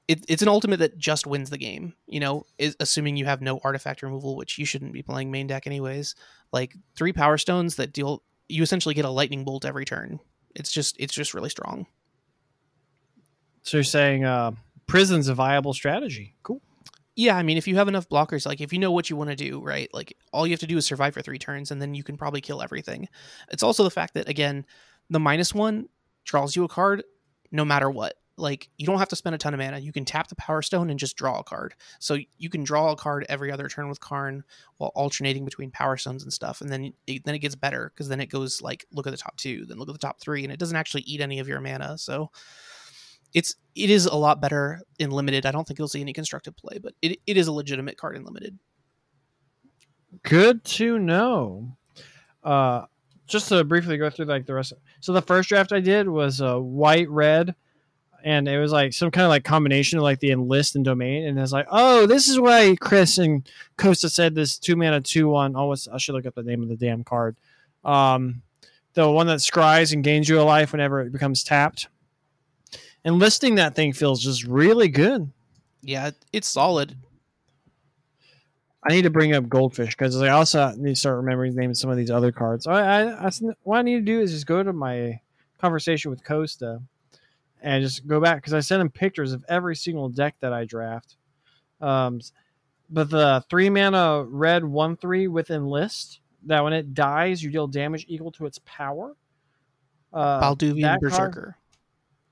B: it, it's an ultimate that just wins the game, you know, is assuming you have no artifact removal, which you shouldn't be playing main deck anyways. Like three power stones that deal you essentially get a lightning bolt every turn. It's just it's just really strong.
A: So you're saying uh, prison's a viable strategy? Cool.
B: Yeah, I mean, if you have enough blockers, like if you know what you want to do, right? Like all you have to do is survive for three turns, and then you can probably kill everything. It's also the fact that again, the minus one draws you a card no matter what. Like you don't have to spend a ton of mana. You can tap the Power Stone and just draw a card. So you can draw a card every other turn with Karn while alternating between Power Stones and stuff. And then it, then it gets better because then it goes like look at the top two, then look at the top three, and it doesn't actually eat any of your mana. So it's it is a lot better in limited. I don't think you'll see any constructive play, but it, it is a legitimate card in limited.
A: Good to know. Uh, just to briefly go through like the rest. Of, so the first draft I did was uh, white red, and it was like some kind of like combination of like the enlist and domain. And it's like, oh, this is why Chris and Costa said this two mana two one. Oh, what's- I should look up the name of the damn card. Um, the one that scries and gains you a life whenever it becomes tapped. Enlisting that thing feels just really good.
B: Yeah, it's solid.
A: I need to bring up Goldfish because I also need to start remembering the names of some of these other cards. I, I, I, what I need to do is just go to my conversation with Costa and just go back because I sent him pictures of every single deck that I draft. Um, but the three mana red one three with enlist that when it dies you deal damage equal to its power. Uh,
B: Balduvian
A: that card-
B: Berserker.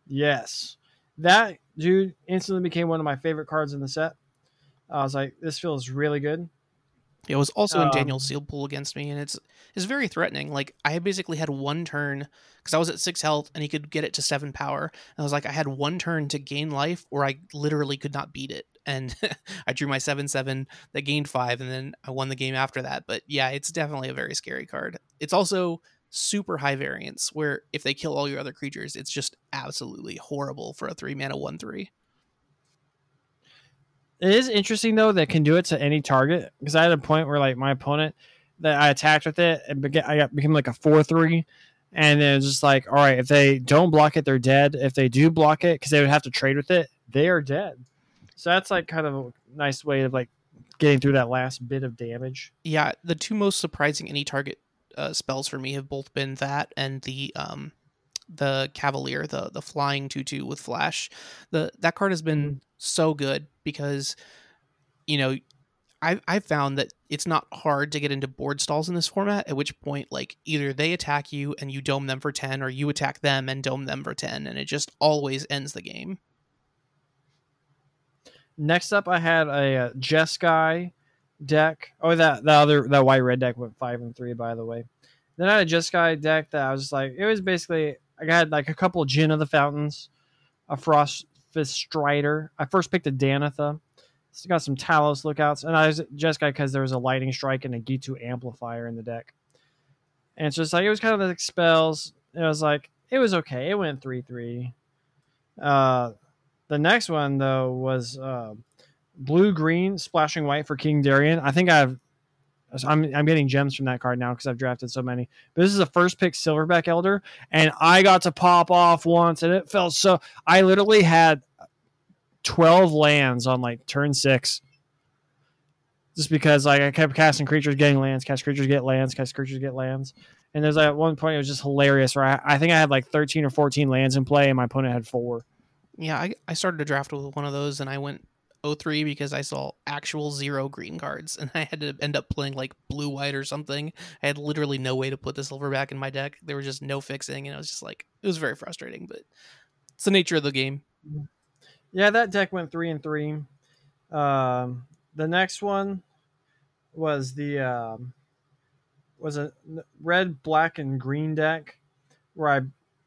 A: Yes. That dude instantly became one of my favorite cards in the set. I was like, this feels really good.
B: It was also in
A: Um,
B: Daniel's seal pool against me, and it's it's very threatening. Like I basically had one turn because I was at six health, and he could get it to seven power. And I was like, I had one turn to gain life, or I literally could not beat it. And [LAUGHS] I drew my seven seven that gained five, and then I won the game after that. But yeah, it's definitely a very scary card. It's also super high variance, where if they kill all your other creatures, it's just absolutely horrible for a three mana one three.
A: It is interesting though that can do it to any target because I had a point where like my opponent that I attacked with it and I got became like a four three, and then it's just like all right if they don't block it they're dead. If they do block it because they would have to trade with it, they are dead. So that's like kind of a nice way of like getting through that last bit of damage.
B: yeah, the two most surprising any target uh, spells for me have both been that and the um the Cavalier, the the flying two two with flash. The that card has been so good because you know I I found that it's not hard to get into board stalls in this format. At which point, like either they attack you and you dome them for ten, or you attack them and dome them for ten, and it just always ends the game.
A: Next up, I had a uh, Jeskai deck. Oh, that the other that white red deck went five and three, by the way. Then I had a Jeskai deck that I was just like, it was basically I had like a couple Djinn of the Fountains, a Frost Strider. I first picked a Danitha. It's got some Talas lookouts, and I was Jeskai because there was a Lightning Strike and a Ghitu Amplifier in the deck. And it's just like it was kind of like spells. It was like it was okay. It went three three. Uh, the next one though was uh, blue green splashing white for King Darien. I think I've I'm I'm getting gems from that card now because I've drafted so many. But this is a first pick Silverback Elder, and I got to pop off once, and it felt so. I literally had twelve lands on like turn six, just because like I kept casting creatures, getting lands, cast creatures, get lands, cast creatures, get lands. And there's like, at one point it was just hilarious where I, I think I had like 13 or 14 lands in play, and my opponent had four.
B: Yeah, I, I started to draft with one of those, and I went 03 because I saw actual zero green cards and [LAUGHS] I had to end up playing like blue white or something. I had literally no way to put the silver back in my deck. There was just no fixing and I was just like it was very frustrating, but it's the nature of the game.
A: Yeah, that deck went three and three. Um, the next one was the um, was a red, black, and green deck where I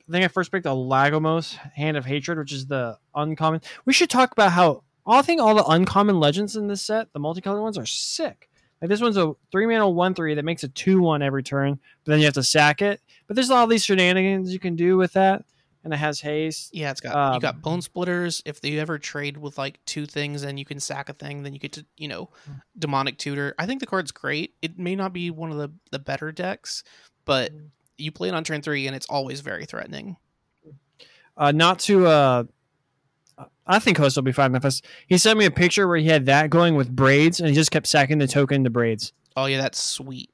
A: I think I first picked a Lagomos Hand of Hatred, which is the uncommon. We should talk about how I think all the uncommon legends in this set, the multicolored ones, are sick. Like this one's a three mana one three that makes a two one every turn, but then you have to sack it. But there's all these shenanigans you can do with that, and it has haste.
B: Yeah, it's got um, you got bone splitters. If you ever trade with like two things and you can sack a thing, then you get to you know demonic tutor. I think the card's great. It may not be one of the the better decks, but mm-hmm. you play it on turn three and it's always very threatening.
A: Uh, not to uh, I think Host will be fine Memphis. He sent me a picture where he had that going with braids, and he just kept sacking the token to braids.
B: Oh yeah, that's sweet.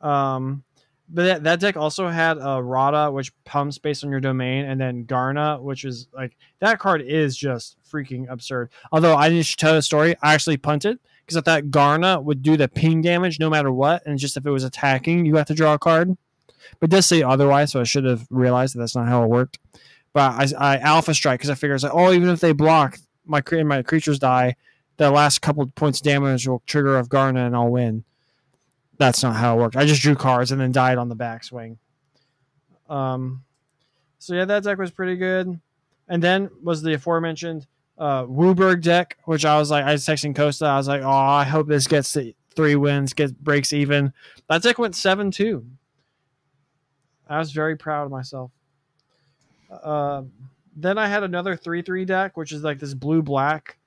A: Um, but that, that deck also had a Radha, which pumps based on your domain, and then Garna, which is like that card is just freaking absurd. Although I didn't tell the story, I actually punted because I thought Garna would do the ping damage no matter what, and just if it was attacking, you have to draw a card. But it does say otherwise, so I should have realized that that's not how it worked. But I, I alpha strike because I figure it's like, oh, even if they block, my my creatures die. The last couple points damage will trigger of Garna and I'll win. That's not how it worked. I just drew cards and then died on the backswing. Um, so yeah, that deck was pretty good. And then was the aforementioned uh, WUBRG deck, which I was like, I was texting Costa. I was like, oh, I hope this gets to three wins, gets breaks even. That deck went seven two. I was very proud of myself. Uh, then I had another three three deck, which is like this blue black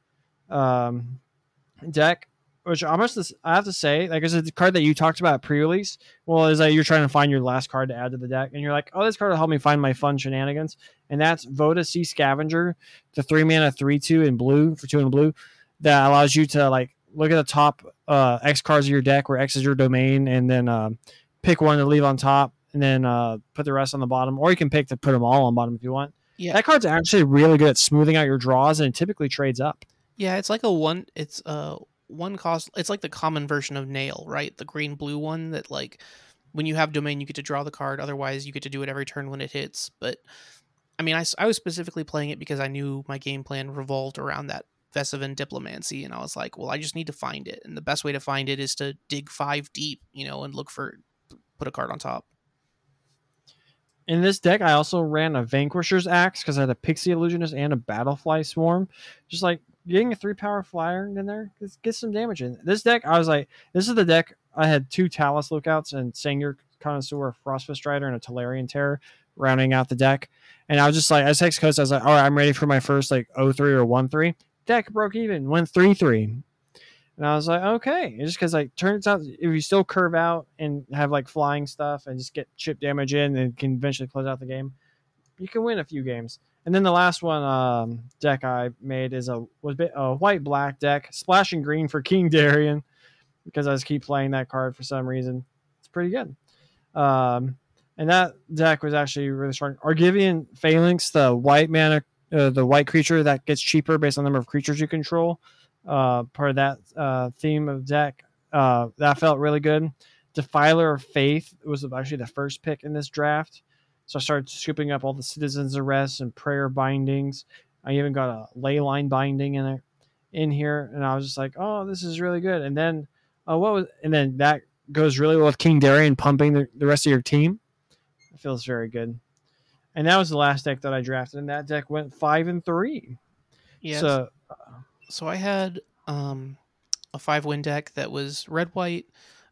A: um, deck. Which I must I have to say, like, it's a card that you talked about pre-release. Well, is that you're trying to find your last card to add to the deck, and you're like, oh, this card will help me find my fun shenanigans, and that's Voda Sea Scavenger, the three mana three two in blue for two in blue, that allows you to like look at the top uh, X cards of your deck, where X is your domain, and then uh, pick one to leave on top, and then uh, put the rest on the bottom, or you can pick to put them all on bottom if you want. Yeah, that card's actually really good at smoothing out your draws, and it typically trades up.
B: Yeah, it's like a one. It's a one cost. It's like the common version of Nael, right? The green blue one that like when you have domain, you get to draw the card. Otherwise, you get to do it every turn when it hits. But I mean, I, I was specifically playing it because I knew my game plan revolved around that Vesuvan Duplimancy, and I was like, well, I just need to find it, and the best way to find it is to dig five deep, you know, and look for put a card on top.
A: In this deck, I also ran a Vanquisher's Axe because I had a Pixie Illusionist and a Battlefly Swarm. Just like getting a three power flyer in there, get some damage in. This deck, I was like, this is the deck. I had two Talas Lookouts and Sengir Connoisseur, Frostfist Strider, and a Tolarian Terror rounding out the deck. And I was just like, as Hex Coast, I was like, all right, I'm ready for my first like 03 or 1 3. Deck broke even, went 3 3. And I was like, okay. It's just because like turns out if you still curve out and have like flying stuff and just get chip damage in and can eventually close out the game, you can win a few games. And then the last one um, deck I made is a was a white black deck, splashing green for King [LAUGHS] Darien because I just keep playing that card for some reason. It's pretty good. Um, and that deck was actually really strong. Argivian Phalanx, the white mana, uh, the white creature that gets cheaper based on the number of creatures you control uh, part of that uh, theme of deck. Uh, that felt really good. Defiler of Faith was actually the first pick in this draft. So I started scooping up all the Citizens arrests and Prayer bindings. I even got a Leyline binding in it in here, and I was just like, "Oh, this is really good." And then, uh, what was? And then that goes really well with King Darien pumping the, the rest of your team. It feels very good. And that was the last deck that I drafted, and that deck went five and three.
B: Yeah. So so I had um, a five win deck that was red white.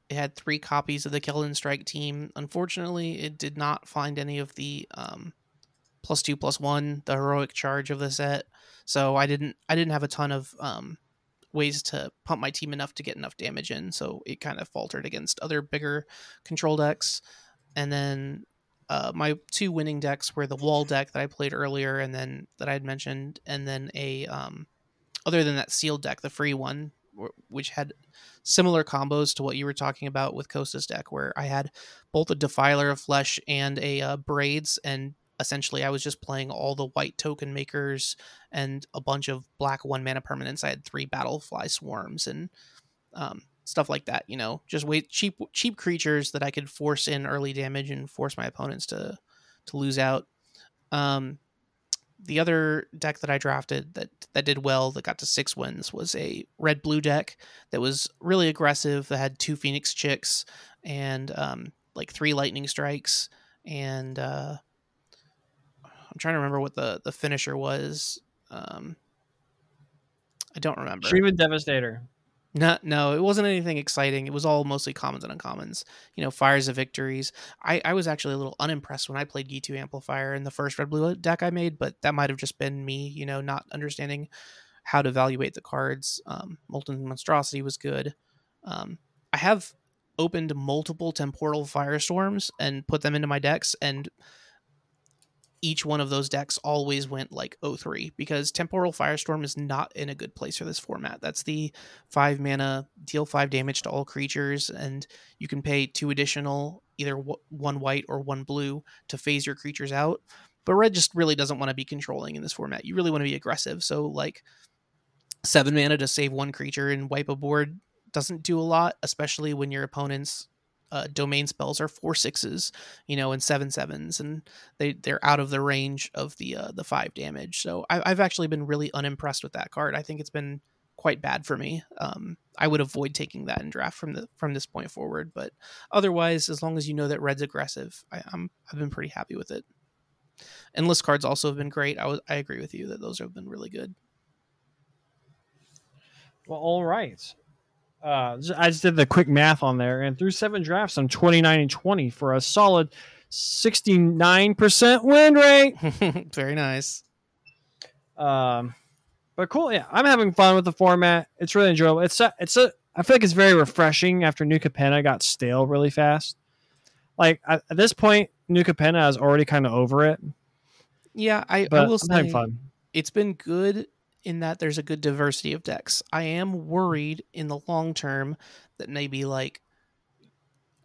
B: It had three copies of the Keldon Strike team. Unfortunately, it did not find any of the um, plus two plus one, the heroic charge of the set. So I didn't I didn't have a ton of um, ways to pump my team enough to get enough damage in. So it kind of faltered against other bigger control decks. And then uh, my two winning decks were the wall deck that I played earlier, and then that I had mentioned, and then a um, other than that sealed deck, the free one, which had similar combos to what you were talking about with Costa's deck, where I had both a Defiler of Flesh and a uh, Braids, and essentially I was just playing all the white token makers and a bunch of black one mana permanents. I had three Battlefly Swarms and um, stuff like that. You know, just wait cheap cheap creatures that I could force in early damage and force my opponents to to lose out. Um, the other deck that I drafted that that did well that got to six wins was a red blue deck that was really aggressive that had two Phoenix Chicks and um, like three lightning strikes and uh, I'm trying to remember what the the finisher was. Um, I don't remember.
A: Shivan Devastator.
B: No, no, it wasn't anything exciting. It was all mostly commons and uncommons. You know, fires of victories. I, I was actually a little unimpressed when I played Ghitu Amplifier in the first red blue deck I made, but that might have just been me, you know, not understanding how to evaluate the cards. Um, Molten Monstrosity was good. Um, I have opened multiple temporal firestorms and put them into my decks, and each one of those decks always went like 03 because Temporal Firestorm is not in a good place for this format. That's the five mana, deal five damage to all creatures, and you can pay two additional, either one white or one blue, to phase your creatures out. But red just really doesn't want to be controlling in this format. You really want to be aggressive. So, like, seven mana to save one creature and wipe a board doesn't do a lot, especially when your opponent's uh, domain spells are four sixes, you know, and seven sevens, and they they're out of the range of the uh, the five damage. So I, have actually been really unimpressed with that card. I think it's been quite bad for me. Um, I would avoid taking that in draft from the from this point forward. But otherwise, as long as you know that red's aggressive, I, I'm I've been pretty happy with it. And list cards also have been great. I was I agree with you that those have been really good.
A: Well, all right uh, I just did the quick math on there, and through seven drafts, I'm 29 and 20 for a solid 69% win rate. [LAUGHS]
B: Very nice.
A: Um, but cool. Yeah, I'm having fun with the format. It's really enjoyable. It's a, it's a. I feel like it's very refreshing after New Capenna got stale really fast. Like at, at this point, New Capenna is already kind of over it.
B: Yeah, I, I will I'm say. It's been good in that there's a good diversity of decks. I am worried in the long term that maybe like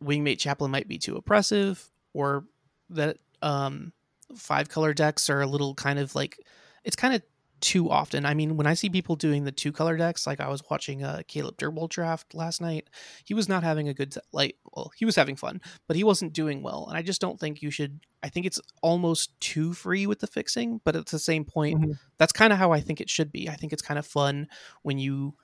B: Wingmantle Chaplain might be too oppressive, or that um, five color decks are a little kind of like it's kind of too often. I mean, when I see people doing the two color decks, like I was watching a uh, Caleb Durward draft last night, he was not having a good like. Well, he was having fun, but he wasn't doing well. And I just don't think you should. I think it's almost too free with the fixing, but at the same point, mm-hmm. that's kind of how I think it should be. I think it's kind of fun when you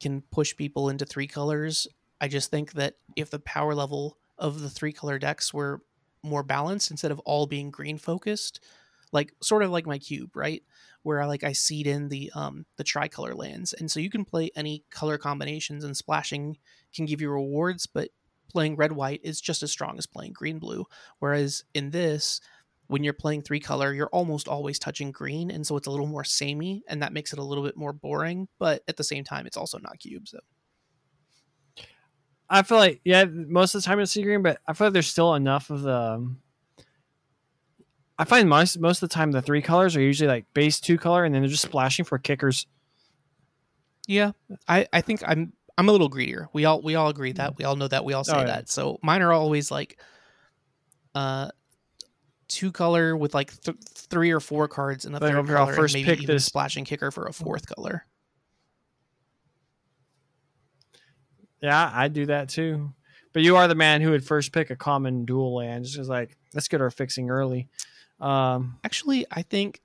B: can push people into three colors. I just think that if the power level of the three color decks were more balanced instead of all being green focused, like sort of like my cube, right? Where I like I seed in the um the tricolor lands, and so you can play any color combinations, and splashing can give you rewards, but playing red white is just as strong as playing green blue. Whereas in this, when you're playing three color, you're almost always touching green, and so it's a little more samey, and that makes it a little bit more boring. But at the same time, it's also not cube. So
A: I feel like yeah, most of the time it's green, but I feel like there's still enough of the um, I find most most of the time the three colors are usually like base two color, and then they're just splashing for kickers.
B: Yeah, I I think I'm I'm a little greedier. We all we all agree that we all know that we all say oh, yeah. that. So mine are always like, uh, two color with like th- three or four cards in a third color, first maybe pick even this splashing kicker for a fourth color.
A: Yeah, I do that too. But you are the man who would first pick a common dual land. Just like let's get our fixing early.
B: Um, Actually, I think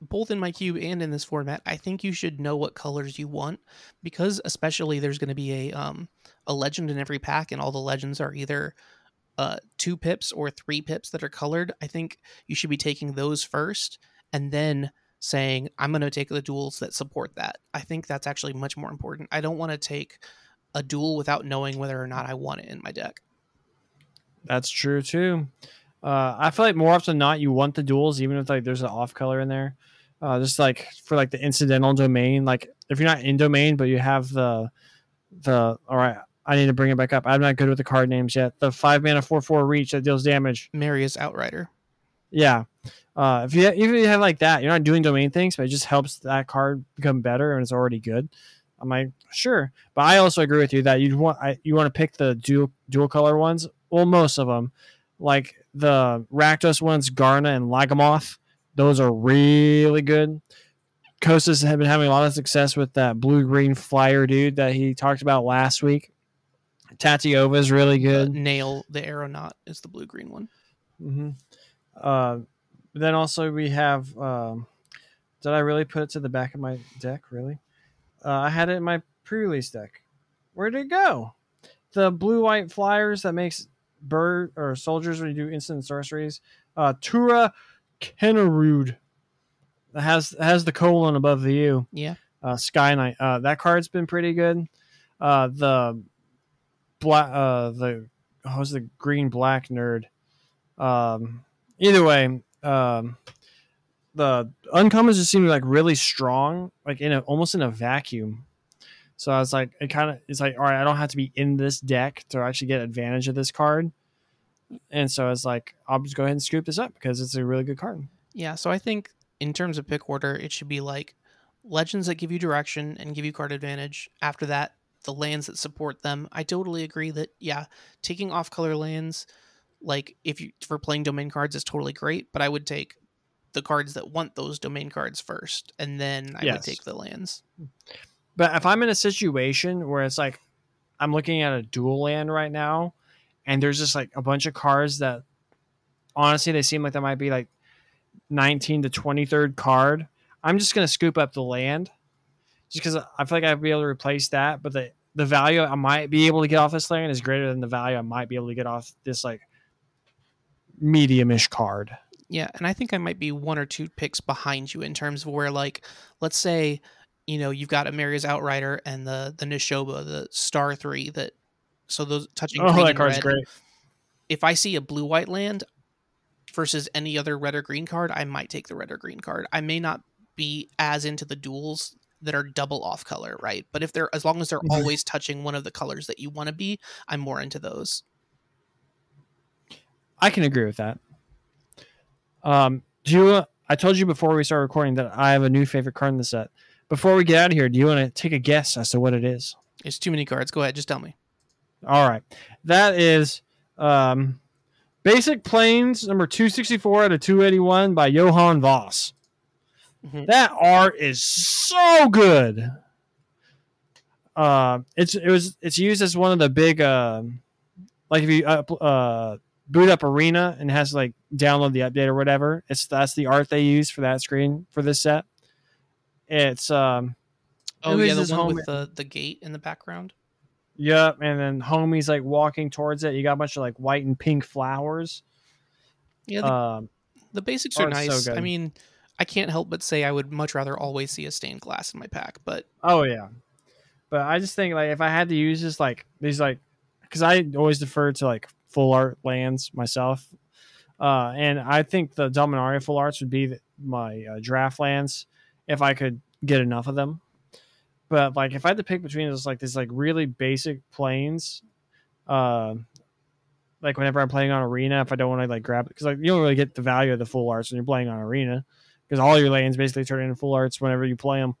B: both in my cube and in this format, I think you should know what colors you want because especially there's going to be a um, a legend in every pack, and all the legends are either uh, two pips or three pips that are colored. I think you should be taking those first, and then saying I'm going to take the duels that support that. I think that's actually much more important. I don't want to take a duel without knowing whether or not I want it in my deck.
A: That's true too. Uh, I feel like more often than not, you want the duels, even if like there's an off color in there. Uh, just like for like the incidental domain, like if you're not in domain, but you have the the all right, I need to bring it back up. I'm not good with the card names yet. The five mana four four reach that deals damage.
B: Meria's Outrider.
A: Yeah. Uh, if you even if you have like that, you're not doing domain things, but it just helps that card become better and it's already good. I'm like, sure, but I also agree with you that you want I, you want to pick the dual dual color ones. Well, most of them, like the Rakdos ones, Garna and Lagomos, those are really good. Kostas have been having a lot of success with that blue green flyer dude that he talked about last week. Tatyova is really good.
B: Nael the aeronaut is the blue green one.
A: Mm-hmm. Uh, then also we have. Um, did I really put it to the back of my deck? Really? Uh, I had it in my pre-release deck. Where did it go? The blue white flyers that makes bird or soldiers when you do instant sorceries. Uh, Tura Kennerud has has the colon above the U.
B: Yeah.
A: Uh, Sky Knight. Uh, that card's been pretty good. Uh, the black. Uh, the oh, was the green black nerd. Um, either way, um, the uncommons just seem like really strong, like in a almost in a vacuum. So I was like, it kind of it's like, all right, I don't have to be in this deck to actually get advantage of this card. And so it's like, I'll just go ahead and scoop this up because it's a really good card.
B: Yeah, so I think in terms of pick order, it should be like legends that give you direction and give you card advantage. After that, the lands that support them. I totally agree that yeah, taking off color lands, like if you for playing domain cards is totally great, but I would take the cards that want those domain cards first, and then I
A: Yes.
B: would take the lands.
A: But if I'm in a situation where it's like I'm looking at a dual land right now, and there's just like a bunch of cards that honestly they seem like they might be like 19 to 23rd card, I'm just gonna scoop up the land just because I feel like I'd be able to replace that. But the the value I might be able to get off this land is greater than the value I might be able to get off this like medium-ish card.
B: Yeah, and I think I might be one or two picks behind you in terms of where, like, let's say, you know, you've got Amaria's Outrider and the the Nishoba, the Star Three that. So those touching.
A: Oh,
B: green
A: that card's
B: red.
A: great.
B: If I see a blue white land versus any other red or green card, I might take the red or green card. I may not be as into the duels that are double off color, right? But if they're as long as they're
A: Mhm.
B: always touching one of the colors that you want to be, I'm more into those.
A: I can agree with that. Um, do you? I told you before we started recording that I have a new favorite card in the set. Before we get out of here, do you want to take a guess as to what it is?
B: It's too many cards. Go ahead, just tell me.
A: All right, that is um, Basic Planes number two sixty four out of two eighty one by Johann Voss.
B: Mhm.
A: That art is so good. Uh, it's it was it's used as one of the big um like if you uh, uh, boot up Arena and has like download the update or whatever. It's that's the art they use for that screen for this set. It's um
B: Oh yeah, the one with the the gate in the background.
A: Yep, and then homies like walking towards it. You got a bunch of like white and pink flowers.
B: Yeah, the,
A: Um,
B: the basics are
A: art's so
B: nice. I mean, I can't help but say I would much rather always see a stained glass in my pack, but
A: oh yeah, but I just think like if I had to use this like these like because I always defer to like full art lands myself, uh, and I think the Dominaria full arts would be the, my uh, draft lands if I could get enough of them. But like if I had to pick between just like these like really basic planes, uh, like whenever I'm playing on arena, if I don't want to like grab it because like you don't really get the value of the full arts when you're playing on arena because all your lanes basically turn into full arts whenever you play them.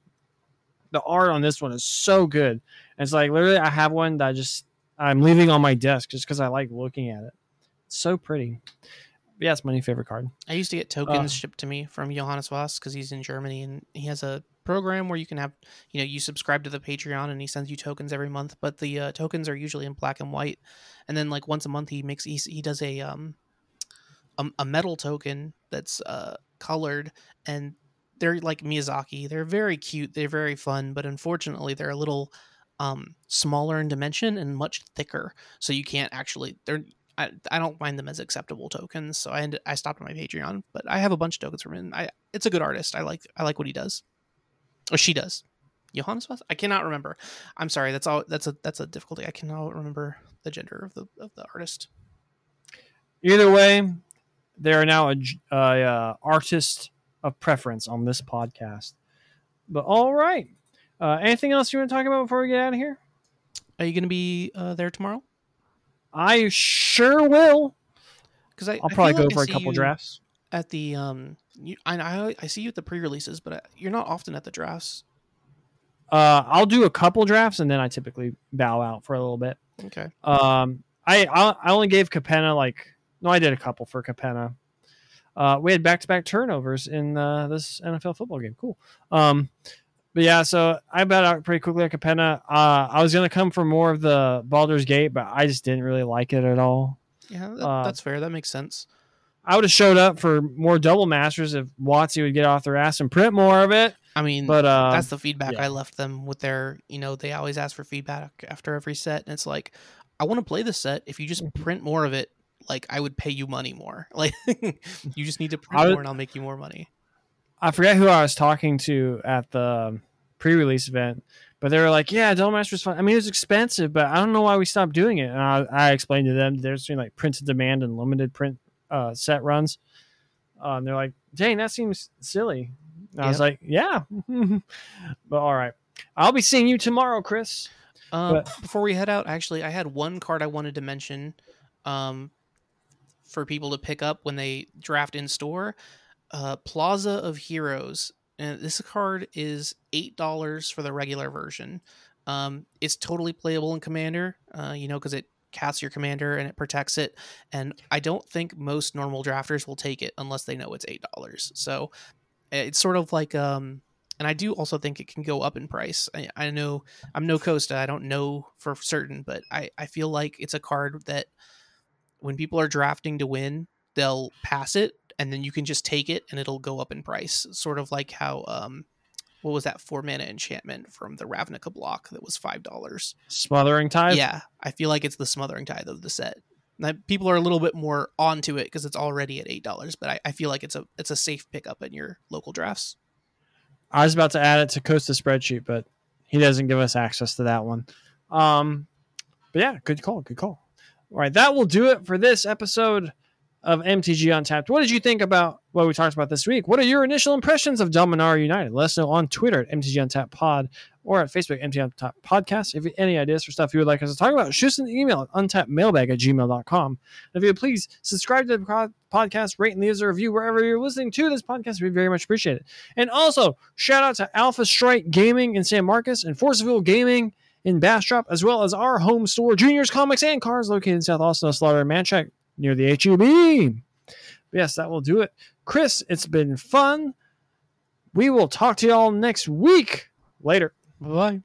A: The art on this one is so good. And it's like literally I have one that I just I'm leaving on my desk just because I like looking at it. It's so pretty. Yeah, it's my new favorite card.
B: I used to get tokens
A: Uh.
B: shipped to me from Johannes Voss because he's in Germany and he has a program where you can have, you know, you subscribe to the Patreon and he sends you tokens every month. But the uh, tokens are usually in black and white, and then like once a month he makes he, he does a um a, a metal token that's uh colored and they're like Miyazaki. They're very cute. They're very fun, but unfortunately they're a little um smaller in dimension and much thicker, so you can't actually they're I, I don't find them as acceptable tokens, so I ended, I stopped my Patreon. But I have a bunch of tokens from him. I it's a good artist. I like I like what he does, or she does. Johannes Voss? I cannot remember. I'm sorry. That's all. That's a that's a difficulty. I cannot remember the gender of the of the artist.
A: Either way, they are now a uh, artist of preference on this podcast. But all right, uh, anything else you want to talk about before we get out of here?
B: Are you going to be uh, there tomorrow?
A: I sure will.
B: Because I
A: I'll
B: I
A: probably go
B: like
A: for a couple drafts.
B: at the um. You, I, I I see you at the pre-releases, but uh, you're not often at the drafts.
A: Uh, I'll do a couple drafts and then I typically bow out for a little bit.
B: Okay.
A: Um, I I, I only gave Capenna like no, I did a couple for Capenna. Uh, we had back to back turnovers in uh, this NFL football game. Cool. Um, but yeah, so I bet out pretty quickly at Capenna. Uh, I was gonna come for more of the Baldur's Gate, but I just didn't really like it at all.
B: Yeah, that,
A: Uh,
B: that's fair. That makes sense.
A: I would have showed up for more double masters if Watsy would get off their ass and print more of it.
B: I mean,
A: But uh,
B: that's the feedback
A: yeah.
B: I left them with their. You know, they always ask for feedback after every set, and it's like, I want to play the set. If you just
A: Mhm.
B: print more of it, like I would pay you money more. [LAUGHS] Like you just need to print
A: would-
B: more, and I'll make you more money.
A: I forget who I was talking to at the pre-release event, but they were like, "Yeah, Double Master's fun. I mean, it's expensive, but I don't know why we stopped doing it." And I, I explained to them there's between like printed demand and limited print uh, set runs. Uh, and they're like, "Dang, that seems silly." And I was like, "Yeah," [LAUGHS] but all right. I'll be seeing you tomorrow, Chris.
B: Um,
A: But-
B: before we head out, actually, I had one card I wanted to mention um, for people to pick up when they draft in store. Uh, Plaza of Heroes. And this card is eight dollars for the regular version. Um, it's totally playable in Commander, uh, you know, because it casts your commander and it protects it. And I don't think most normal drafters will take it unless they know it's eight dollars. So it's sort of like um, and I do also think it can go up in price. I, I know I'm no Costa. I don't know for certain, but I, I feel like it's a card that when people are drafting to win, they'll pass it and then you can just take it and it'll go up in price. Sort of like how um what was that four mana enchantment from the Ravnica block that was five dollars?
A: Smothering Tithe.
B: Yeah, I feel like it's the smothering tithe of the set. Now, people are a little bit more onto it because it's already at eight dollars, but I, I feel like it's a it's a safe pickup in your local drafts.
A: I was about to add it to Costa spreadsheet, but he doesn't give us access to that one. Um, but yeah, good call, good call. All right, that will do it for this episode of MTG Untapped. What did you think about what we talked about this week? What are your initial impressions of Dominar United? Let us know on Twitter at MTG Untapped Pod or at Facebook MTG Untapped Podcast. If you have any ideas for stuff you would like us to talk about, shoot us an email at untappedmailbag at gmail.com. If you please subscribe to the podcast, rate and leave us a review wherever you're listening to this podcast. We very much appreciate it. And also, shout out to Alpha Strike Gaming in San Marcos and Forceville Gaming in Bastrop, as well as our home store, Juniors Comics and Cars, located in South Austin, Slaughter and Manchac, near the HEB. Yes, that will do it. Chris, it's been fun. We will talk to y'all next week. Later.
B: Bye bye.